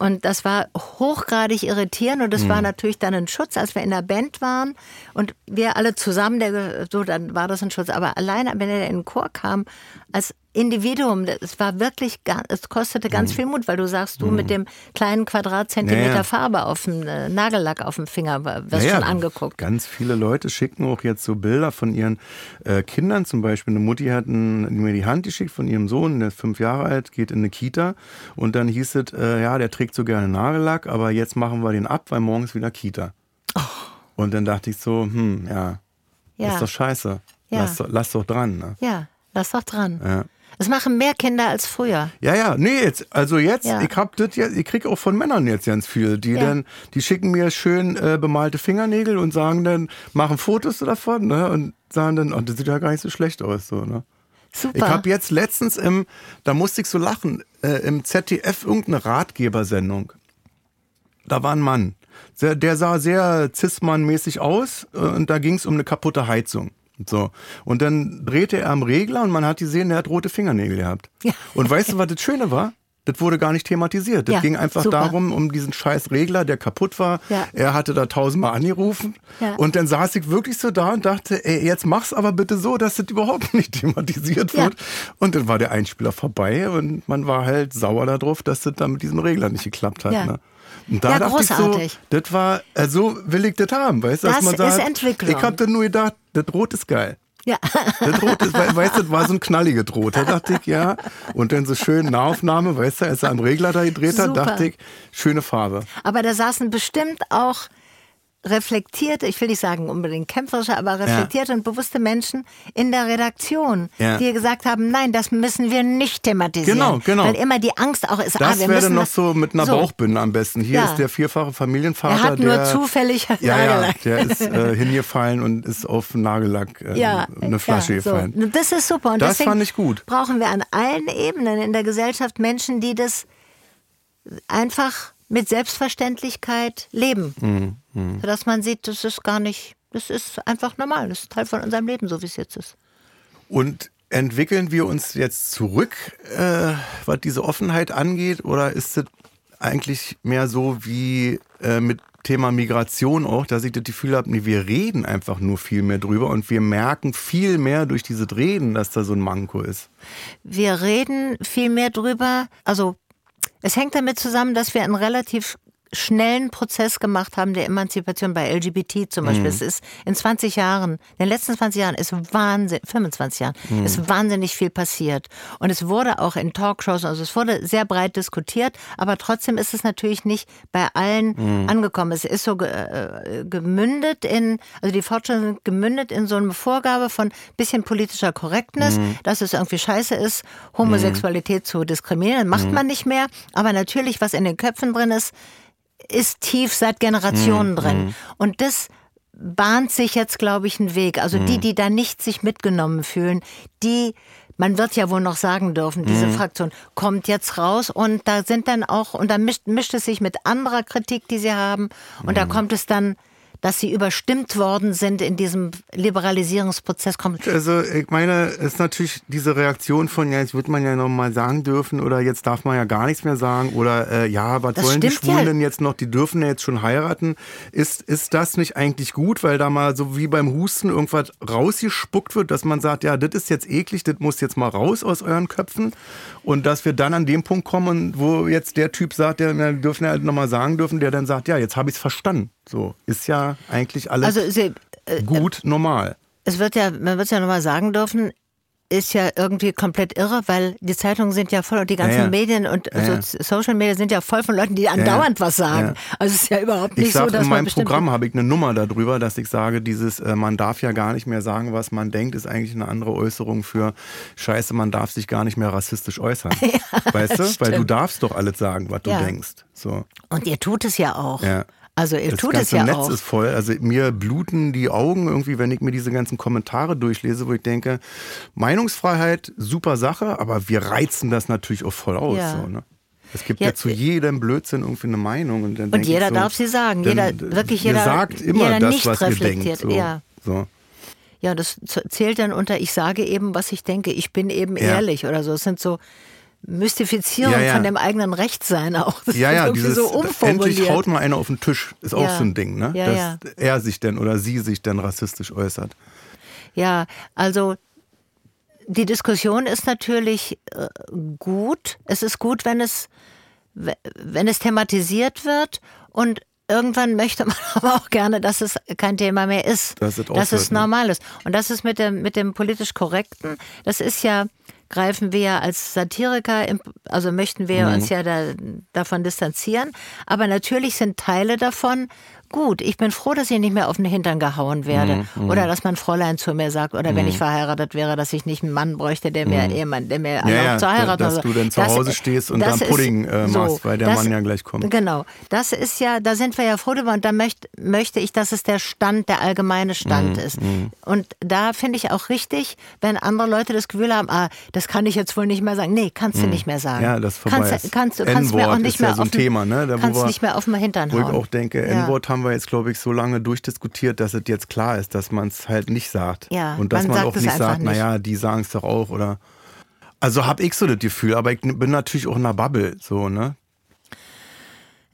Und das war hochgradig irritierend und es war natürlich dann ein Schutz, als wir in der Band waren und wir alle zusammen, der, so dann war das ein Schutz. Aber alleine, wenn er in den Chor kam, als Individuum, es war wirklich, es kostete ganz viel Mut, weil du sagst, du mit dem kleinen Quadratzentimeter
Ja, ja.
Farbe auf dem äh, Nagellack auf dem Finger wirst
Naja,
schon angeguckt.
Ganz viele Leute schicken auch jetzt so Bilder von ihren äh, Kindern. Zum Beispiel eine Mutti hat ein, mir die Hand geschickt von ihrem Sohn, der ist fünf Jahre alt, geht in eine Kita. Und dann hieß es, äh, ja, der trägt so gerne Nagellack, aber jetzt machen wir den ab, weil morgen ist wieder Kita. Und dann dachte ich so, hm, ja,
Ja.
ist doch scheiße.
Ja.
Lass, doch- lass doch dran. Ne?
Ja, lass doch dran.
Ja.
Es machen mehr Kinder als früher.
Ja, ja, nee, jetzt, also jetzt,
Ja.
ich hab das jetzt, ich krieg auch von Männern jetzt ganz viel, die
Ja.
dann, die schicken mir schön äh, bemalte Fingernägel und sagen dann, machen Fotos davon, ne, und sagen dann, oh, das sieht ja gar nicht so schlecht aus, so, ne.
Super.
Ich habe jetzt letztens im, da musste ich so lachen, äh, im ZDF irgendeine Ratgebersendung. Da war ein Mann. Der, der sah sehr Cis-Mann-mäßig aus äh, und da ging es um eine kaputte Heizung. So. Und dann drehte er am Regler und man hat gesehen, der hat rote Fingernägel gehabt.
Ja.
Und weißt du, was das Schöne war? Das wurde gar nicht thematisiert. Das
Ja,
ging einfach
super.
darum, um diesen scheiß Regler, der kaputt war.
Ja.
Er hatte da tausendmal angerufen.
Ja.
Und dann saß ich wirklich so da und dachte, ey, jetzt mach's aber bitte so, dass das überhaupt nicht thematisiert wird. Und dann war der Einspieler vorbei und man war halt sauer darauf, dass das da mit diesem Regler nicht geklappt hat.
Ja.
Ne? Und da
Ja,
dachte
großartig.
ich so, das war, äh, so will ich das haben, weißt du? dass
Das
man sagt,
ist Entwicklung.
Ich hab dann nur gedacht, das Rot ist geil.
ja.
Das Rot ist, we- weißt du, das war so ein knalliges Rot. Da dachte ich, ja. Und dann so schön Nahaufnahme, weißt du, als er am Regler da gedreht hat,
Super.
dachte ich, schöne Farbe.
Aber da saßen bestimmt auch reflektierte, ich will nicht sagen unbedingt kämpferische, aber reflektierte und bewusste Menschen in der Redaktion,
Ja.
die gesagt haben, nein, das müssen wir nicht thematisieren.
Genau, genau.
Weil immer die Angst auch ist, ah,
Das
wir
wäre
müssen
noch so mit einer
so.
Bauchbinde am besten. Hier
Ja.
ist der vierfache Familienvater,
Er hat nur
der
zufällig
ja, ja,
Nagellack.
der ist äh, hingefallen und ist auf Nagellack äh,
ja,
eine Flasche
ja, so.
gefallen.
Das ist super. Und
Das
deswegen
fand ich gut.
brauchen wir an allen Ebenen in der Gesellschaft Menschen, die das einfach mit Selbstverständlichkeit leben.
Mhm,
Sodass man sieht, das ist gar nicht, das ist einfach normal. Das ist Teil von unserem Leben, so wie es jetzt ist.
Und entwickeln wir uns jetzt zurück, äh, was diese Offenheit angeht, oder ist es eigentlich mehr so wie äh, mit Thema Migration auch, dass ich das Gefühl habe, nee, wir reden einfach nur viel mehr drüber und wir merken viel mehr durch dieses Reden, dass da so ein Manko ist.
Wir reden viel mehr drüber. Also es hängt damit zusammen, dass wir einen relativ schnellen Prozess gemacht haben der Emanzipation bei LGBT zum Beispiel. Es ist in 20 Jahren, in den letzten 20 Jahren ist wahnsinnig, 25 Jahren, ist wahnsinnig viel passiert. Und es wurde auch in Talkshows, also es wurde sehr breit diskutiert, aber trotzdem ist es natürlich nicht bei allen angekommen. Es ist so ge, äh, gemündet in, also die Fortschritte sind gemündet in so eine Vorgabe von bisschen politischer Korrektness, dass es irgendwie scheiße ist, Homosexualität zu diskriminieren. Macht man nicht mehr. Aber natürlich, was in den Köpfen drin ist, ist tief seit Generationen drin. Und das bahnt sich jetzt, glaube ich, einen Weg. Also die, die da nicht sich mitgenommen fühlen, die, man wird ja wohl noch sagen dürfen, diese Fraktion kommt jetzt raus und da sind dann auch, und da mischt, mischt es sich mit anderer Kritik, die sie haben. Und da kommt es dann, dass sie überstimmt worden sind in diesem Liberalisierungsprozess. Kommt,
Also ich meine, es ist natürlich diese Reaktion von, ja, jetzt wird man ja noch mal sagen dürfen oder jetzt darf man ja gar nichts mehr sagen oder äh, ja, was
Das
wollen die Schwulen
ja.
denn jetzt noch, die dürfen ja jetzt schon heiraten. Ist, ist das nicht eigentlich gut, weil da mal so wie beim Husten irgendwas rausgespuckt wird, dass man sagt, ja, das ist jetzt eklig, das muss jetzt mal raus aus euren Köpfen und dass wir dann an dem Punkt kommen, wo jetzt der Typ sagt, der wir dürfen ja halt noch mal sagen dürfen, der dann sagt, ja, jetzt habe ich es verstanden. So, ist ja eigentlich alles
also sie,
gut, normal.
es wird ja, man wird es ja nochmal sagen dürfen, ist ja irgendwie komplett irre, weil die Zeitungen sind ja voll und die ganzen
Ja, ja.
Medien und
Ja,
so Social Media sind ja voll von Leuten, die andauernd was sagen. Also es ist ja überhaupt nicht
Ich sage
so, dass
in meinem Programm habe ich eine Nummer darüber, dass ich sage, dieses äh, man darf ja gar nicht mehr sagen, was man denkt, ist eigentlich eine andere Äußerung für Scheiße, man darf sich gar nicht mehr rassistisch äußern. weißt du? Weil du
stimmt.
darfst doch alles sagen, was du denkst. So.
Und ihr tut es ja auch.
Ja.
Also ihr
Das
tut es
ganze
ja
Netz
auch.
ist voll. Also mir bluten die Augen irgendwie, wenn ich mir diese ganzen Kommentare durchlese, wo ich denke, Meinungsfreiheit, super Sache, aber wir reizen das natürlich auch voll aus.
Ja.
So, ne? Es gibt
Ja,
ja, zu jedem Blödsinn irgendwie eine Meinung. Und, dann
Und jeder
so,
darf sie sagen. Jeder,
äh,
wirklich jeder,
sagt immer
jeder
das,
nicht
was ihr
reflektiert.
denkt. So.
Ja.
So.
ja, das zählt dann unter, ich sage eben, was ich denke. Ich bin eben
Ja.
ehrlich oder so. Es sind so Mystifizierung
Ja, ja.
von dem eigenen Rechtsein auch. Das
Ja, ja, dieses
so
endlich haut mal einer auf den Tisch, ist auch so ein Ding, ne?
Ja,
Dass er sich denn oder sie sich dann rassistisch äußert.
Ja, also die Diskussion ist natürlich äh, gut. Es ist gut, wenn es, wenn es thematisiert wird und irgendwann möchte man aber auch gerne, dass es kein Thema mehr ist.
Dass es
dass es
ne?
normal ist. Und das ist mit dem, mit dem politisch Korrekten, das ist ja, greifen wir als Satiriker, also möchten wir
Mhm.
uns ja da, davon distanzieren. Aber natürlich sind Teile davon gut. Ich bin froh, dass ich nicht mehr auf den Hintern gehauen werde.
Mhm,
Oder dass mein Fräulein zu mir sagt, oder wenn ich verheiratet wäre, dass ich nicht einen Mann bräuchte, der mir Ehemann, der mir erlaubt
Mhm. Ja,
zu heiraten.
dass
Also,
du dann zu
das-
Hause stehst und dann
ist
Pudding äh, machst, weil der
das-
Mann ja gleich kommt.
Genau. Das ist ja, da sind wir ja froh drüber und da möcht, möchte ich, dass es der Stand, der allgemeine Stand
Mhm,
ist. Und da finde ich auch richtig, wenn andere Leute das Gefühl haben, ah, das kann ich jetzt wohl nicht mehr sagen. Nee, kannst du nicht mehr sagen.
Mhm. Ja, das ist vorbei.
kannst, du- kannst, du kannst mir auch nicht
ist ja
mehr
so ein
auf
Thema, ne? Da, wo
kannst nicht mehr auf den Hintern
Wo ich
hauen.
auch denke,
Ja.
N-Wort haben wir jetzt, glaube ich, so lange durchdiskutiert, dass es jetzt klar ist, dass man es halt nicht sagt.
Ja,
Und dass
man
man, auch nicht sagt,
nicht.
naja, die sagen es doch auch oder. Also habe ich so das Gefühl, aber ich bin natürlich auch in einer Bubble, so, ne?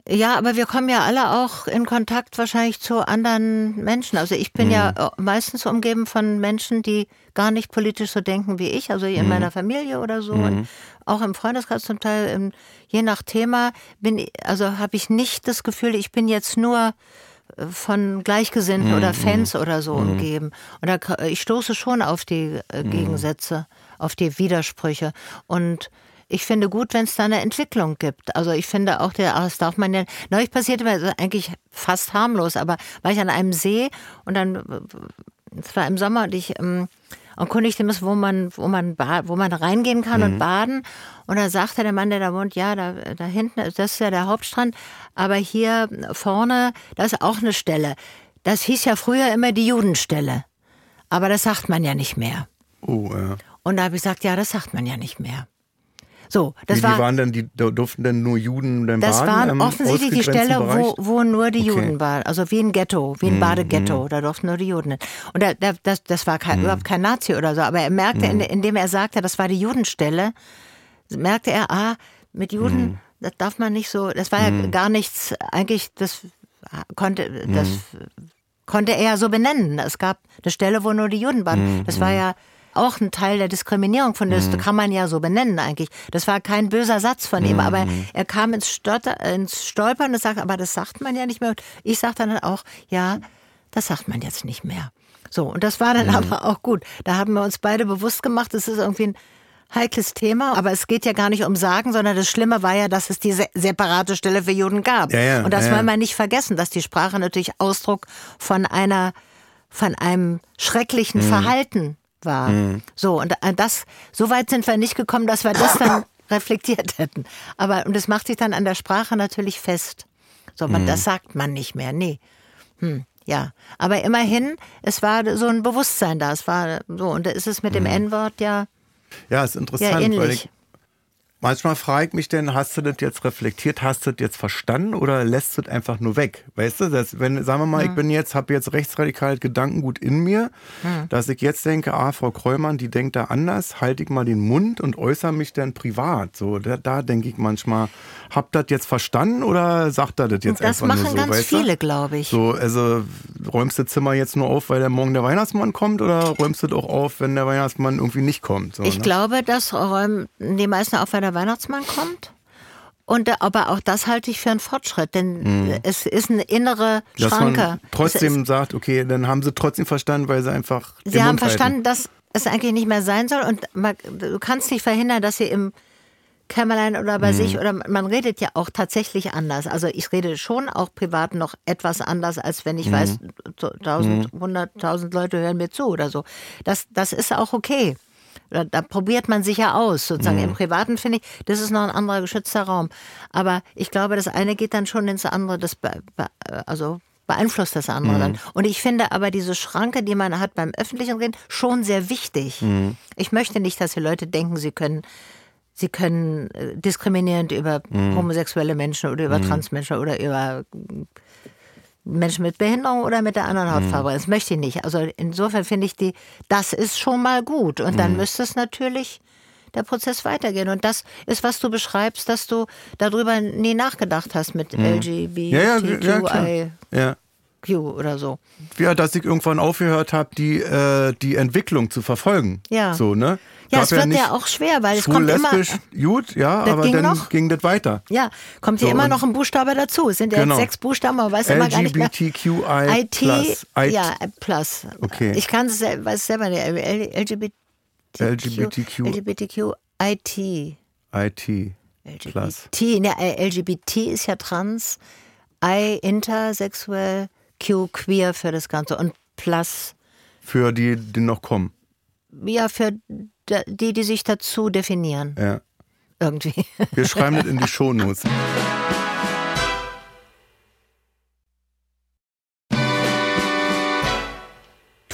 Ja, aber wir kommen ja alle auch in Kontakt wahrscheinlich zu anderen Menschen. Also ich bin ja äh, meistens umgeben von Menschen, die gar nicht politisch so denken wie ich, also in meiner Familie oder so. Und auch im Freundeskreis zum Teil, im, je nach Thema, bin ich, also habe ich nicht das Gefühl, ich bin jetzt nur äh, von Gleichgesinnten oder Fans oder so umgeben. Und da, ich stoße schon auf die äh, Gegensätze, auf die Widersprüche. Und ich finde gut, wenn es da eine Entwicklung gibt. Also ich finde auch, der, das darf man ja, neulich passierte mir also eigentlich fast harmlos, aber war ich an einem See und dann, es war im Sommer und ich ähm, erkundigte mich, wo man, wo man, wo man reingehen kann und baden. Und da sagte der Mann, der da wohnt, ja, da, da hinten, das ist ja der Hauptstrand, aber hier vorne, da ist auch eine Stelle. Das hieß ja früher immer die Judenstelle. Aber das sagt man ja nicht mehr.
Oh, ja.
Und da habe ich gesagt, ja, das sagt man ja nicht mehr. So, das
Wie,
war,
die waren denn, die durften denn nur Juden denn
das
baden?
war
im
offensichtlich die Stelle, wo, wo nur die
Okay. Mhm,
Juden waren. Also wie ein Ghetto, wie ein Badeghetto. Da durften nur die Juden hin. Und da, da, das, das war kein, überhaupt kein Nazi oder so. Aber er merkte,
Mhm.
in, indem er sagte, das war die Judenstelle, merkte er, ah, mit Juden,
Mhm.
das darf man nicht so, das war ja gar nichts, eigentlich, das konnte, das
Mhm.
konnte er ja so benennen. Es gab eine Stelle, wo nur die Juden waren.
Mhm,
Das war ja auch ein Teil der Diskriminierung von das kann man ja so benennen eigentlich. Das war kein böser Satz von
Mhm,
ihm, aber er kam ins, Stotter, ins Stolpern und sagte, aber das sagt man ja nicht mehr. Und ich sagte dann auch, ja, das sagt man jetzt nicht mehr. So, und das war dann aber auch gut. Da haben wir uns beide bewusst gemacht, es ist irgendwie ein heikles Thema, aber es geht ja gar nicht um Sagen, sondern das Schlimme war ja, dass es diese separate Stelle für Juden gab.
Ja, ja,
und das
ja.
wollen wir nicht vergessen, dass die Sprache natürlich Ausdruck von einer, von einem schrecklichen
Mhm.
Verhalten war. So, und äh, das, so weit sind wir nicht gekommen, dass wir das dann reflektiert hätten. Aber, und das macht sich dann an der Sprache natürlich fest. So, man,
Mhm.
das sagt man nicht mehr, nee. Hm, ja, aber immerhin, es war so ein Bewusstsein da. Es war so, und da ist es mit dem N-Wort ja,
Ja, ist
ja
interessant, weil
ähnlich.
ich manchmal frage ich mich denn, hast du das jetzt reflektiert, hast du das jetzt verstanden oder lässt du das einfach nur weg? Weißt du, dass, wenn, sagen wir mal, ich bin jetzt, habe jetzt rechtsradikal Gedankengut in mir, dass ich jetzt denke, ah, Frau Kreumann, die denkt da anders, halte ich mal den Mund und äußere mich dann privat. So, da, da denke ich manchmal, habt ihr das jetzt verstanden oder sagt er das jetzt
Das
einfach nur
machen
so?
ganz
weißt du?
viele, glaube ich.
So, also räumst du Zimmer jetzt nur auf, weil der morgen der Weihnachtsmann kommt oder räumst du das auch auf, wenn der Weihnachtsmann irgendwie nicht kommt? So,
Ich
ne?
glaube, das räumen die meisten auf, wenn der Weihnachtsmann kommt. Und, aber auch das halte ich für einen Fortschritt, denn äh, es ist eine innere
Mhm. Dass
Schranke.
man trotzdem sagt, okay, dann haben sie trotzdem verstanden, weil sie einfach.
Sie haben
Mund halten.
verstanden, dass es eigentlich nicht mehr sein soll und man, du kannst nicht verhindern, dass sie im Kämmerlein oder bei
Mhm.
sich oder man redet ja auch tatsächlich anders. Also ich rede schon auch privat noch etwas anders, als wenn
Mhm.
ich weiß, so tausend, hunderttausend Leute hören mir zu oder so. Das, das ist auch okay. Da, da probiert man sich ja aus, sozusagen.
Mhm.
Im Privaten finde ich, das ist noch ein anderer geschützter Raum. Aber ich glaube, das eine geht dann schon ins andere, das be, be, also beeinflusst das andere
Mhm.
dann. Und ich finde aber diese Schranke, die man hat beim öffentlichen Reden, schon sehr wichtig.
Mhm.
Ich möchte nicht, dass die Leute denken, sie können Sie können äh, diskriminierend über
Mhm.
homosexuelle Menschen oder über Transmenschen oder über Menschen mit Behinderung oder mit der anderen
Mhm.
Hautfarbe. Das möchte ich nicht. Also insofern finde ich die, das ist schon mal gut. Und
Mhm.
dann müsste es natürlich der Prozess weitergehen. Und das ist, was du beschreibst, dass du darüber nie nachgedacht hast mit LGBTQI.
Ja, ja, ja, Ja.
Q oder so.
Ja, dass ich irgendwann aufgehört habe, die, äh, die Entwicklung zu verfolgen.
Ja.
So, ne?
Ja, es wird
nicht
ja auch schwer, weil es kommt immer.
gut, ja, aber
ging
dann
noch?
ging das weiter.
Ja, kommt hier
So,
immer
und-
noch ein Buchstabe dazu. Es sind ja
Genau.
jetzt sechs Buchstaben, aber weiß immer gar nicht mehr.
LGBTQI+.
IT,
plus. I-
ja, plus.
Okay.
Ich kann es weiß selber nicht. L- LGBT,
LGBTQ.
LGBTQ, IT.
IT. Plus.
LGBT, ne, äh, LGBT ist ja trans, I intersexuell, Q queer für das Ganze und plus
Für die, die noch kommen.
ja für die, die sich dazu definieren
Ja.
irgendwie.
Wir schreiben das in die Shownotes.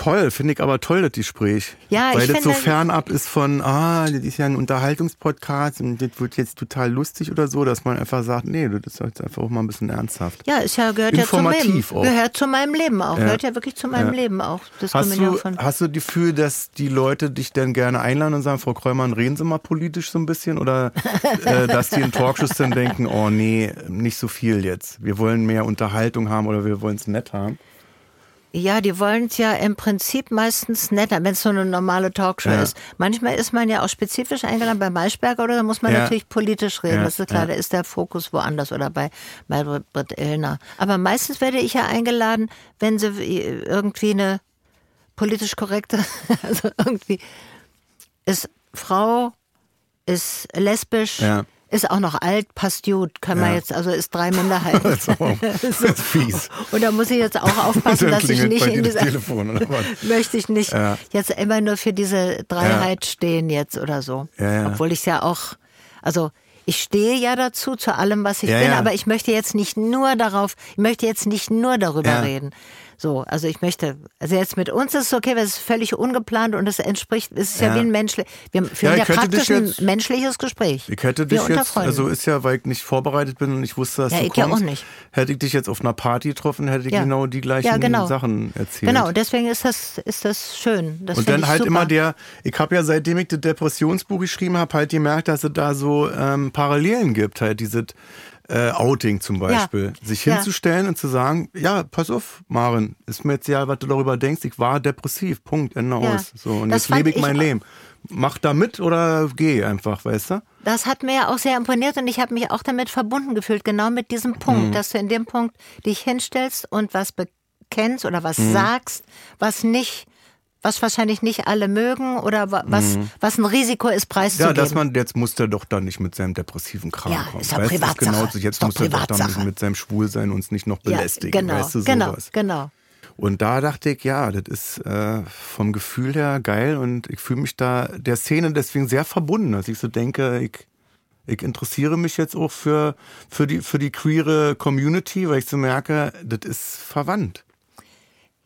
Toll, finde ich aber toll, das Gespräch.
Ja, ich
Weil das so fernab ist von, ah, das ist ja ein Unterhaltungspodcast und das wird jetzt total lustig oder so, dass man einfach sagt, nee, das ist jetzt einfach auch mal ein bisschen ernsthaft.
Ja, ist ja gehört ja zum Leben.
Informativ auch.
Gehört zu meinem Leben auch.
Ja.
Gehört ja wirklich zu meinem
Ja.
Leben auch.
Hast
Diskriminierung
du,
von.
hast du das Gefühl, dass die Leute dich denn gerne einladen und sagen, Frau Kreumann, reden Sie mal politisch so ein bisschen? Oder äh, dass die in Talkshows dann denken, oh nee, nicht so viel jetzt. Wir wollen mehr Unterhaltung haben oder wir wollen es nett haben?
Ja, die wollen es ja im Prinzip meistens netter, wenn es so eine normale Talkshow
Ja.
ist. Manchmal ist man ja auch spezifisch eingeladen bei Maischberger oder da muss man
Ja.
natürlich politisch reden.
Ja,
Das ist klar, da ist der Fokus woanders oder bei Maybrit Illner. Aber meistens werde ich ja eingeladen, wenn sie irgendwie eine politisch korrekte, also irgendwie ist Frau, ist lesbisch,
Ja.
Ist auch noch alt, passt gut, kann man
Ja.
jetzt, also ist drei Minderheiten.
Das ist, auch, das ist fies.
Und da muss ich jetzt auch aufpassen, dass ich nicht in dieser
Telefon oder was?
möchte ich nicht
Ja.
jetzt immer nur für diese Dreiheit stehen jetzt oder so.
Ja, ja.
Obwohl ich es ja auch, also ich stehe ja dazu, zu allem, was ich
Ja,
bin,
ja.
aber ich möchte jetzt nicht nur darauf, ich möchte jetzt nicht nur darüber
Ja.
reden. So, also ich möchte, also jetzt mit uns ist es okay, weil es ist völlig ungeplant und es entspricht, es ist ja,
Ja.
wie ein menschlich, wir führen
Ja,
ja, praktisch ein menschliches Gespräch.
Ich hätte dich jetzt, also ist ja, weil ich nicht vorbereitet bin und ich wusste, dass
Ja,
du
ich ja
kommst,
auch nicht.
hätte ich dich jetzt auf einer Party getroffen, hätte ich
Ja.
genau die gleichen
Ja, genau.
Sachen erzählt.
Genau, deswegen ist das, ist das schön. Das
Und dann halt
super.
immer der, ich habe ja seitdem ich das Depressionsbuch geschrieben habe, halt gemerkt, dass es da so ähm, Parallelen gibt, halt dieses äh, Outing zum Beispiel. Sich
Ja.
hinzustellen und zu sagen, ja, pass auf, Maren, ist mir jetzt ja, was du darüber denkst, ich war depressiv, Punkt, Ende
Ja.
aus. So, und
Das
jetzt lebe ich mein
ich-
Leben. Mach da mit oder geh einfach, weißt du?
Das hat mir ja auch sehr imponiert und ich habe mich auch damit verbunden gefühlt, genau mit diesem Punkt,
Mhm.
dass du in dem Punkt dich hinstellst und was bekennst oder was
Mhm.
sagst, was nicht, was wahrscheinlich nicht alle mögen oder wa- was, was ein Risiko ist,
Mhm. Ja,
preiszugeben.
dass man, jetzt muss der doch dann nicht mit seinem depressiven Kram
Ja,
kommen.
ist doch
weißt
Privatsache.
genauso, jetzt
Ist
muss er doch dann
Privatsache.
mit seinem Schwulsein uns nicht noch
ja,
belästigen,
genau,
weißt du,
genau,
sowas.
genau.
Und da dachte ich, ja, das ist äh, vom Gefühl her geil und ich fühle mich da der Szene deswegen sehr verbunden, dass ich so denke, ich, ich interessiere mich jetzt auch für, für, die, für die queere Community, weil ich so merke, das ist verwandt.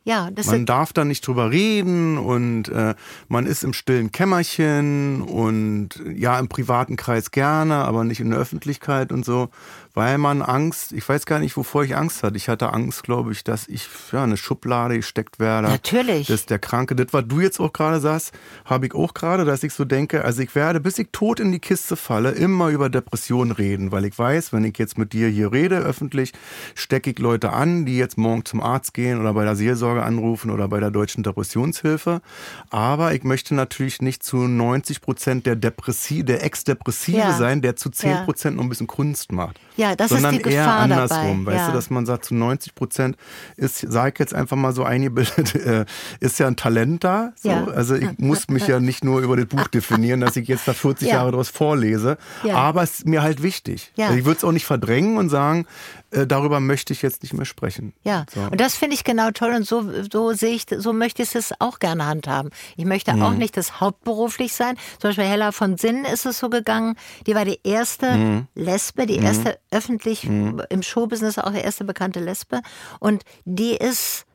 Ja,
Man darf da nicht drüber reden und äh, man ist im stillen Kämmerchen und ja, im privaten Kreis gerne, aber nicht in der Öffentlichkeit und so, weil man Angst, ich weiß gar nicht, wovor ich Angst hatte. Ich hatte Angst, glaube ich, dass ich ja eine Schublade gesteckt werde.
Natürlich.
Das ist der Kranke. Das, was du jetzt auch gerade sagst, habe ich auch gerade, dass ich so denke, also ich werde, bis ich tot in die Kiste falle, immer über Depressionen reden, weil ich weiß, wenn ich jetzt mit dir hier rede, öffentlich, stecke ich Leute an, die jetzt morgen zum Arzt gehen oder bei der Seelsorge anrufen oder bei der Deutschen Depressionshilfe. Aber ich möchte natürlich nicht zu 90 Prozent der Depressie, der Ex-Depressive
Ja.
sein, der zu 10
Ja.
Prozent noch ein bisschen Kunst macht.
Ja, das ist
sondern
die
eher
Gefahr dabei,
andersrum, weißt
ja.
du, dass man sagt, zu 90 Prozent ist, sag ich jetzt einfach mal so eingebildet, äh, ist ja ein Talent da. So.
Ja.
Also ich muss mich ja nicht nur über das Buch definieren, dass ich jetzt da 40
Ja.
Jahre daraus vorlese,
Ja.
aber es ist mir halt wichtig.
Ja.
Ich würde es auch nicht verdrängen und sagen, äh, darüber möchte ich jetzt nicht mehr sprechen.
Ja,
So.
und das finde ich genau toll und so, so sehe ich, so möchte ich es auch gerne handhaben. Ich möchte auch
Mhm.
nicht das hauptberuflich sein. Zum Beispiel Hella von Sinn ist es so gegangen. Die war die erste
Mhm.
Lesbe, die erste öffentlich im Showbusiness auch die erste bekannte Lesbe. Und die ist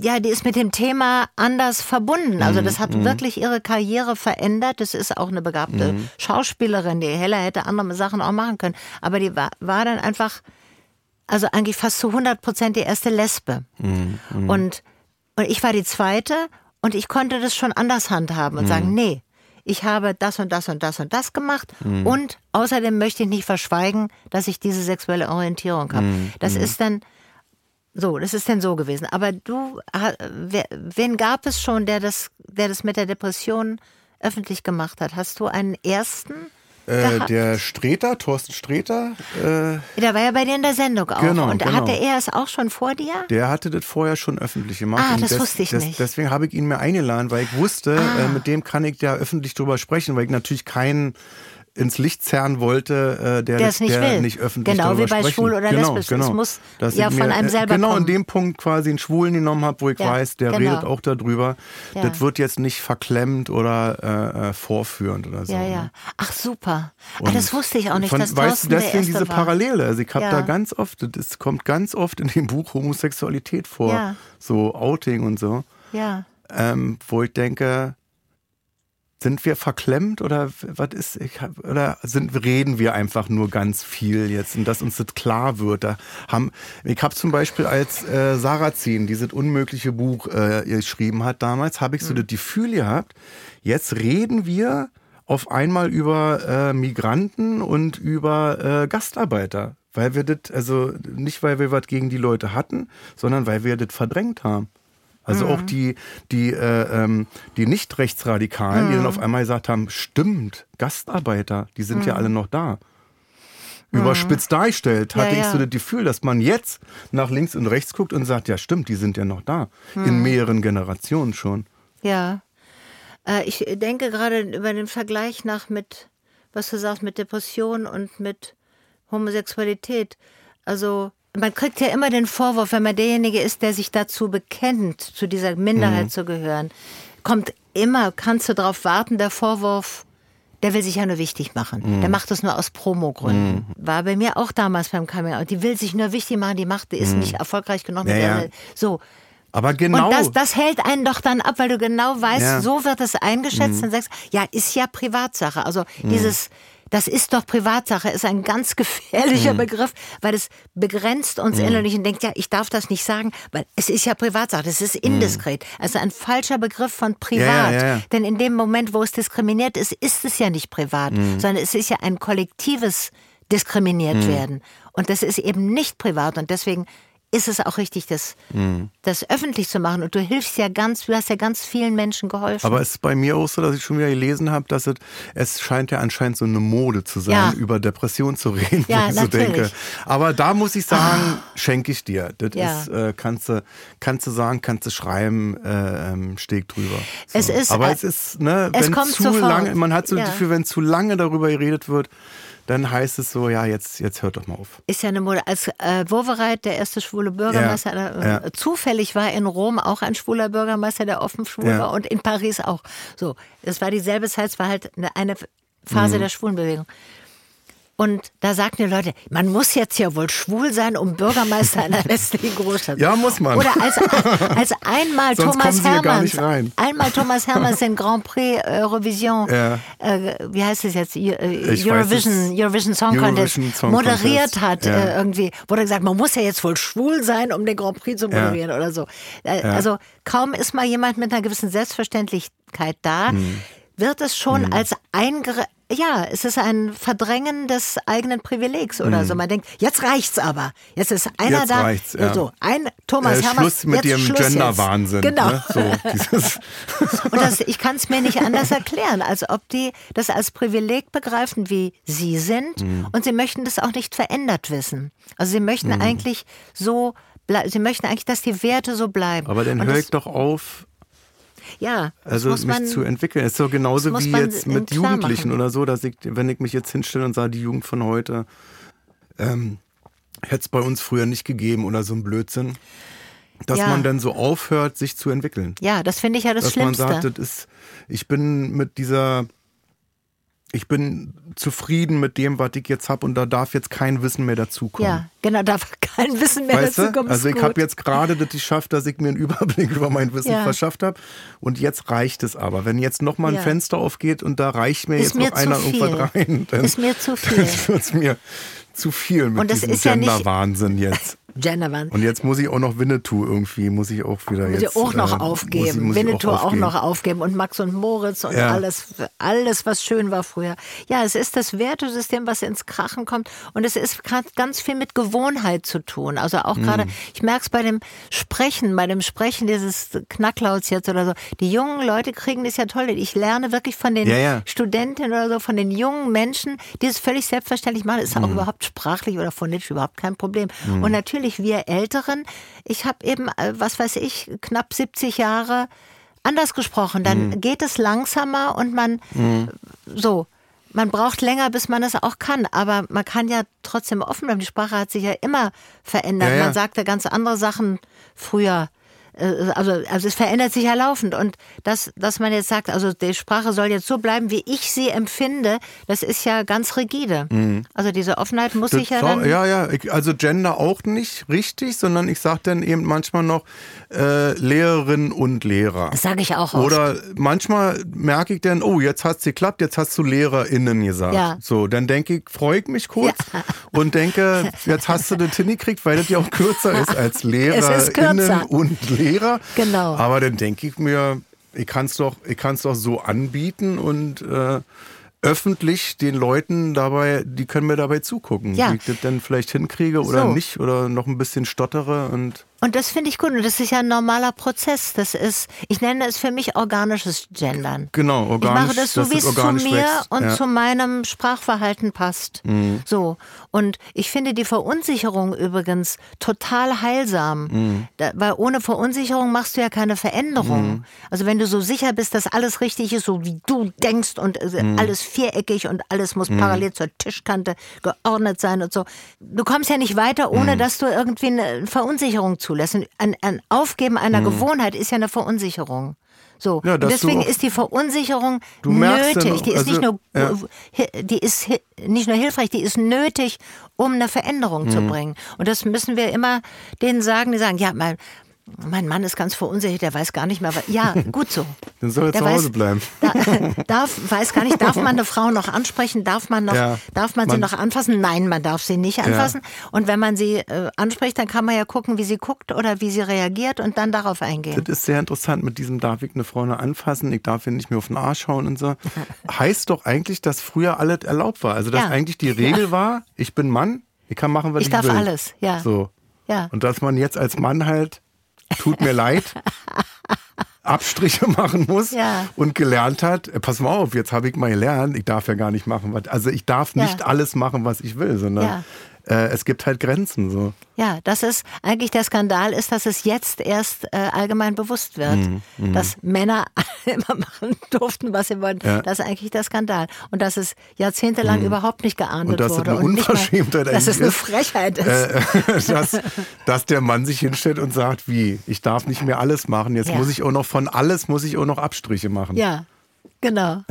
ja, die ist mit dem Thema anders verbunden. Also das hat wirklich ihre Karriere verändert. Das ist auch eine begabte Schauspielerin, die Hella hätte andere Sachen auch machen können. Aber die war, war dann einfach, also eigentlich fast zu 100 Prozent die erste Lesbe. Und, und ich war die zweite und ich konnte das schon anders handhaben und sagen, nee, ich habe das und das und das und das gemacht und außerdem möchte ich nicht verschweigen, dass ich diese sexuelle Orientierung habe. Das ist dann so, das ist denn so gewesen. Aber du, wer, wen gab es schon, der das, der das mit der Depression öffentlich gemacht hat? Hast du einen ersten?
Äh, der Streter, Thorsten Streter, äh,
Der war ja bei dir in der Sendung auch.
Genau,
und
genau.
hatte er es auch schon vor dir?
der hatte das vorher schon öffentlich gemacht.
Ah,
Und
das wusste ich nicht. Ah.
Deswegen habe ich ihn mir eingeladen, weil ich wusste, äh, mit dem kann ich ja öffentlich drüber sprechen, weil ich natürlich keinen ins Licht zerren wollte, äh, der,
Der
das-
es nicht
der
will.
nicht öffentlich
Genau wie bei
sprechen.
schwul oder
genau,
lesbisch. Es
Genau.
muss
Dass
ja
ich
von einem
äh,
selber
Genau in
kommen.
dem Punkt quasi einen Schwulen genommen habe, wo ich
Ja,
weiß, der
genau.
redet auch darüber.
Ja.
Das wird jetzt nicht verklemmt oder äh, äh, vorführend oder so.
Ja,
ne?
ja. Ach, super. Ah, das wusste ich auch nicht,
von,
dass
weißt du, deswegen diese
war.
Parallele. Also ich habe
Ja.
da ganz oft, das kommt ganz oft in dem Buch Homosexualität vor, so Outing und so,
Ja.
ähm, wo ich denke, sind wir verklemmt oder was ist, oder sind, reden wir einfach nur ganz viel jetzt und dass uns das klar wird. Da haben, ich habe zum Beispiel als äh, Sarrazin dieses unmögliche Buch äh, geschrieben hat damals, habe ich so das Gefühl gehabt, jetzt reden wir auf einmal über äh, Migranten und über äh, Gastarbeiter. Weil wir das, also nicht weil wir was gegen die Leute hatten, sondern weil wir das verdrängt haben. Also auch die, die, äh, ähm, die Nicht-Rechtsradikalen, die dann auf einmal gesagt haben, stimmt, Gastarbeiter, die sind ja alle noch da. Überspitzt dargestellt hatte
Ja,
ich
ja.
so das Gefühl, dass man jetzt nach links und rechts guckt und sagt, ja stimmt, die sind ja noch da. In mehreren Generationen schon.
Ja. Äh, ich denke gerade über den Vergleich nach mit, was du sagst, mit Depression und mit Homosexualität. Also, man kriegt ja immer den Vorwurf, wenn man derjenige ist, der sich dazu bekennt, zu dieser Minderheit zu gehören, kommt immer, kannst du darauf warten, der Vorwurf, der will sich ja nur wichtig machen. Der macht das nur aus Promogründen. War bei mir auch damals beim Out. Die will sich nur wichtig machen, die macht, die ist nicht erfolgreich genug. mit
Ja, ja.
der- So.
Aber genau.
Und das, das hält einen doch dann ab, weil du genau weißt,
Ja. Mhm.
so wird es eingeschätzt und sagst, ja, ist ja Privatsache. Also dieses, das ist doch Privatsache, ist ein ganz gefährlicher
Mhm.
Begriff, weil es begrenzt uns innerlich und denkt, ja, ich darf das nicht sagen, weil es ist ja Privatsache, das ist indiskret. Also ein falscher Begriff von privat.
Mhm. Ja, ja, ja.
Denn in dem Moment, wo es diskriminiert ist, ist es ja nicht privat,
Mhm.
sondern es ist ja ein kollektives diskriminiert
Mhm.
werden. Und das ist eben nicht privat und deswegen ist es auch richtig, das,
Mhm.
das öffentlich zu machen. Und du hilfst ja ganz, du hast ja ganz vielen Menschen geholfen.
Aber es ist bei mir auch so, dass ich schon wieder gelesen habe, dass es, es scheint ja anscheinend so eine Mode zu sein,
Ja.
über Depression zu reden,
Ja,
so denke. Aber da muss ich sagen, schenke ich dir. Das
Ja.
ist, äh, kannst du, kannst du sagen, kannst du schreiben, äh, ähm, steg drüber. So.
Es ist,
Aber
äh,
es ist, ne,
es
wenn
kommt
zu
sofort.
lange, man hat so
Ja.
das Gefühl, wenn zu lange darüber geredet wird, dann heißt es so, ja, jetzt, jetzt hört doch mal auf.
ist ja eine Mode. Als äh, Wowereit, der erste schwule Bürgermeister, äh,
ja.
zufällig war in Rom auch ein schwuler Bürgermeister, der offen schwul
Ja.
war und in Paris auch. So, es war dieselbe Zeit, es war halt eine, eine
Mhm.
Phase der Schwulenbewegung. Und da sagten die Leute, man muss jetzt ja wohl schwul sein, um Bürgermeister einer westlichen Großstadt.
Ja, muss man.
Oder als, als einmal Thomas
ja
Hermanns, einmal Thomas Hermanns den Grand Prix Eurovision,
Ja.
äh, wie heißt es jetzt, äh, Eurovision. Eurovision Song Contest,
Eurovision
moderiert hat,
ja.
äh, irgendwie, wurde gesagt, man muss ja jetzt wohl schwul sein, um den Grand Prix zu moderieren oder so. Äh, Also kaum ist mal jemand mit einer gewissen Selbstverständlichkeit da,
Hm.
wird es schon als eingere ja, es ist ein Verdrängen des eigenen Privilegs oder so. Man denkt, jetzt reicht's aber. Jetzt ist einer.
Jetzt
da.
reicht's, ja.
So, ein Thomas
Äh,
Hermanns.
Schluss mit
jetzt
ihrem. Gender-Wahnsinn.
Genau.
Ne? So,
Und das, ich kann es mir nicht anders erklären, als ob die das als Privileg begreifen, wie sie sind.
Mhm.
Und sie möchten das auch nicht verändert wissen. Also sie möchten
Mhm.
eigentlich so, sie möchten eigentlich, dass die Werte so bleiben.
aber dann höre ich doch auf,
ja,
Also
muss
mich
man,
zu entwickeln. Ist so genauso wie jetzt mit Jugendlichen
machen.
oder so, dass ich, wenn ich mich jetzt hinstelle und sage, die Jugend von heute ähm, hätte es bei uns früher nicht gegeben oder so ein Blödsinn, dass
Ja.
man dann so aufhört, sich zu entwickeln.
ja, das finde ich ja das
dass
Schlimmste.
man sagt, das ist, ich bin mit dieser, ich bin zufrieden mit dem, was ich jetzt habe und da darf jetzt kein Wissen mehr dazukommen.
ja, genau, darf kein Wissen mehr
Weißt
dazu
du?
kommen.
Also ich habe jetzt gerade das geschafft, dass ich mir einen Überblick über mein Wissen
Ja.
verschafft habe. Und jetzt reicht es aber. Wenn jetzt noch mal ein
Ja.
Fenster aufgeht und da reicht mir
Ist
jetzt
mir
noch einer irgendwas
viel.
rein, dann
Ist mir zu viel.
wird es mir zu viel mit
Und das
diesem
ist ja nicht-
Gender-Wahnsinn jetzt.
Genderman.
Und jetzt muss ich auch noch Winnetou irgendwie, muss ich auch wieder
muss
jetzt.
ich auch noch
äh, muss
aufgeben.
ich- muss ich
Winnetou auch,
aufgeben.
noch aufgeben und Max und Moritz und
Ja.
alles, alles, was schön war früher. Ja, es ist das Wertesystem, was ins Krachen kommt und es ist ganz viel mit Gewohnheit zu tun. Also auch
Mhm.
gerade, ich merke es bei dem Sprechen, bei dem Sprechen dieses Knacklauts jetzt oder so. Die jungen Leute kriegen das ja toll. Ich lerne wirklich von den
Ja, ja.
Studentinnen oder so, von den jungen Menschen, die es völlig selbstverständlich machen. Ist auch überhaupt sprachlich oder phonetisch überhaupt kein Problem. Und natürlich wir Älteren, ich habe eben, äh, was weiß ich, knapp 70 Jahre anders gesprochen. Dann geht es langsamer und man so. Man braucht länger, bis man es auch kann, aber man kann ja trotzdem offen bleiben. Die Sprache hat sich ja immer verändert.
Ja, ja.
Man sagte ganz andere Sachen früher. Äh, Also, also es verändert sich ja laufend. Und das, dass man jetzt sagt, also die Sprache soll jetzt so bleiben, wie ich sie empfinde, das ist ja ganz rigide. Also diese Offenheit muss sich ja
Mhm. Das war-
dann.
ja, ja, ich, also Gender auch nicht richtig, sondern ich sage dann eben manchmal noch äh, Lehrerin und Lehrer.
Das sage ich auch oft.
Oder manchmal merke ich dann, oh, jetzt hat's geklappt, jetzt hast du LehrerInnen gesagt.
Ja.
So, dann denke ich, freue ich mich kurz und denke, jetzt hast du das hingekriegt, weil das ja auch kürzer ist als
ist.
LehrerInnen und Lehrer.
Genau.
Aber dann denke ich mir, ich kann es doch, ich kann's doch so anbieten und äh, öffentlich den Leuten dabei, die können mir dabei zugucken,
Ja.
wie ich das dann vielleicht hinkriege oder
So.
nicht oder noch ein bisschen stottere und
Und das finde ich gut. Und das ist ja ein normaler Prozess. Das ist, ich nenne es für mich organisches Gendern.
Genau,
Ich
organisch,
mache das so, wie es zu mir
wächst.
und
Ja. Mhm.
zu meinem Sprachverhalten passt. So. Und ich finde die Verunsicherung übrigens total heilsam.
Mhm.
Da, weil ohne Verunsicherung machst du ja keine Veränderung.
Mhm.
Also wenn du so sicher bist, dass alles richtig ist, so wie du denkst und äh,
Mhm.
alles viereckig und alles muss parallel zur Tischkante geordnet sein und so. Du kommst ja nicht weiter,
Mhm.
ohne dass du irgendwie eine Verunsicherung zulässt. Und Ein, ein Aufgeben einer Gewohnheit ist ja eine Verunsicherung. So.
Ja,
deswegen ist die Verunsicherung nötig. die ist
also,
nicht nur,
ja.
die ist nicht nur hilfreich, die ist nötig, um eine Veränderung
Mhm.
zu bringen. Und das müssen wir immer denen sagen, die sagen, ja, mein, mein Mann ist ganz verunsichert, der weiß gar nicht mehr, was. Ja, gut so.
Dann soll er
Der
zu Hause
weiß-
bleiben.
Da, darf, weiß gar nicht, darf man eine Frau noch ansprechen? Darf man noch,
Ja.
darf man, sie
Man-
noch anfassen? Nein, man darf sie nicht anfassen. Und wenn man sie äh, anspricht, dann kann man ja gucken, wie sie guckt oder wie sie reagiert und dann darauf eingehen.
Das ist sehr interessant mit diesem, darf ich eine Frau noch anfassen, ich darf ihr nicht mehr auf den Arsch schauen und so. Heißt doch eigentlich, dass früher alles erlaubt war. Also, dass
Ja.
eigentlich die Regel war, ich bin Mann, ich kann machen, was ich,
Ich darf
will.
alles, ja.
So.
Ja.
Und dass man jetzt als Mann halt, tut mir leid, Abstriche machen muss
Ja.
und gelernt hat, äh, pass mal auf, jetzt habe ich mal gelernt, ich darf ja gar nicht machen, was, also ich darf
Ja.
nicht alles machen, was ich will, sondern
Ja.
Äh, es gibt halt Grenzen. So.
Ja, das ist eigentlich der Skandal ist, dass es jetzt erst äh, allgemein bewusst wird,
Mhm,
dass Männer immer machen durften, was sie wollten.
Ja. Mhm.
Das ist eigentlich der Skandal. Und dass es jahrzehntelang überhaupt nicht geahndet
Und dass
wurde.
eine
und nicht mal-
Unverschämtheit
Dass es eine. Frechheit ist.
äh, dass, dass der Mann sich hinstellt und sagt, wie, ich darf nicht mehr alles machen, jetzt
Ja.
muss ich auch noch von alles, muss ich auch noch Abstriche machen.
ja, genau.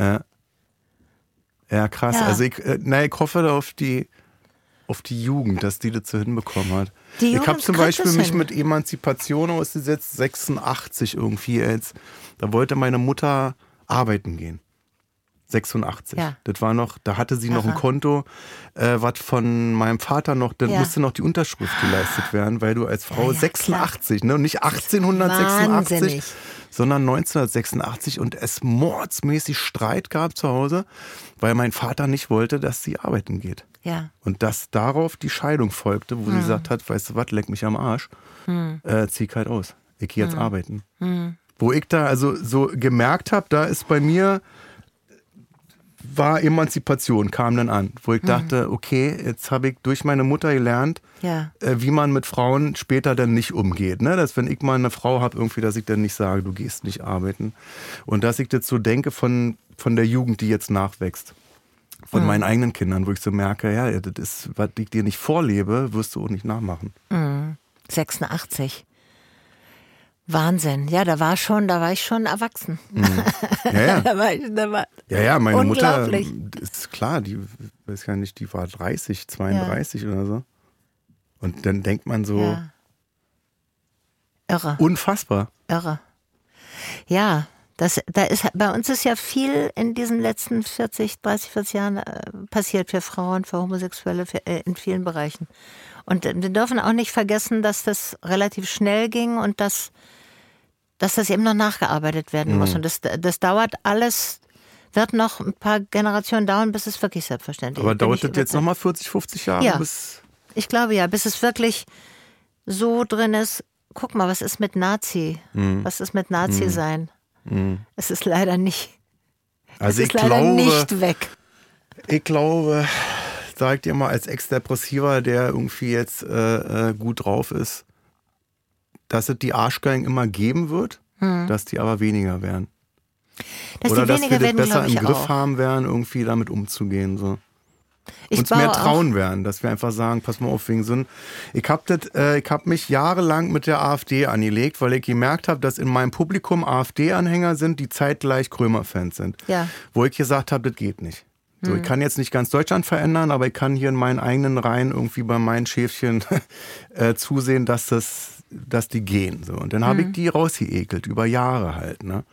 Ja, krass.
Ja.
Also ich, äh, na, ich hoffe auf die, auf die Jugend, dass die das so hinbekommen hat.
Die
ich habe zum Beispiel mich
hin.
mit Emanzipation ausgesetzt, 86 irgendwie jetzt. Da wollte meine Mutter arbeiten gehen. 86.
Ja.
Das war noch, da hatte sie noch ein
Aha.
Konto, äh, was von meinem Vater noch, dann
Ja.
musste noch die Unterschrift geleistet werden, weil du als Frau
Ja, ja,
86, ne, und nicht 1886,
Wahnsinnig.
Sondern 1986 und es mordsmäßig Streit gab zu Hause, weil mein Vater nicht wollte, dass sie arbeiten geht.
Ja.
Und dass darauf die Scheidung folgte, wo sie gesagt hat, weißt du was, leck mich am Arsch, äh, zieh halt aus. Ich gehe jetzt arbeiten. Wo ich da also so gemerkt habe, da ist bei mir war Emanzipation, kam dann an, wo ich dachte, okay, jetzt habe ich durch meine Mutter gelernt,
Ja.
äh, wie man mit Frauen später dann nicht umgeht. Ne? Dass wenn ich mal eine Frau habe, irgendwie, dass ich dann nicht sage, du gehst nicht arbeiten. Und dass ich das so denke von, von der Jugend, die jetzt nachwächst. Von meinen eigenen Kindern, wo ich so merke, ja, das ist, was ich dir nicht vorlebe, wirst du auch nicht nachmachen.
86. Wahnsinn. Ja, da war schon, da war ich schon erwachsen.
Ja, ja.
da war ich, da war
Ja, ja, meine Mutter ist klar, die weiß gar nicht, die war 30, 32 oder so. Und dann denkt man so,
ja. irre.
unfassbar.
Irre. Ja, das, da ist, bei uns ist ja viel in diesen letzten 40, 30, 40 Jahren äh, passiert für Frauen, für Homosexuelle, für, äh, in vielen Bereichen. Und wir dürfen auch nicht vergessen, dass das relativ schnell ging und dass, dass das eben noch nachgearbeitet werden muss. Und das, das dauert alles, wird noch ein paar Generationen dauern, bis es wirklich selbstverständlich ist.
Aber dauert das jetzt nochmal 40, 50 Jahre?
Ja.
Bis,
Ich glaube ja, bis es wirklich so drin ist. Guck mal, was ist mit Nazi?
Mhm.
Was ist mit Nazi sein? Es ist leider nicht.
also
es
ich
ist leider
glaube,
nicht weg.
ich glaube, sag dir mal, als Ex-Depressiver, der irgendwie jetzt äh, äh, gut drauf ist, dass es die Arschgeigen immer geben wird, dass die aber weniger werden.
Hm. Dass
Oder dass wir das
werden,
besser im Griff
auch.
haben werden, irgendwie damit umzugehen. So.
Ich
uns mehr trauen werden, dass wir einfach sagen, pass mal auf, wegen ein, ich habe äh, ich habe mich jahrelang mit der AfD angelegt, weil ich gemerkt habe, dass in meinem Publikum AfD-Anhänger sind, die zeitgleich Krömer-Fans sind.
Ja.
Wo ich gesagt habe, das geht nicht. So, Ich kann jetzt nicht ganz Deutschland verändern, aber ich kann hier in meinen eigenen Reihen irgendwie bei meinen Schäfchen äh, zusehen, dass das, dass die gehen. So. Und dann habe ich die rausgeekelt, über Jahre halt. Ne?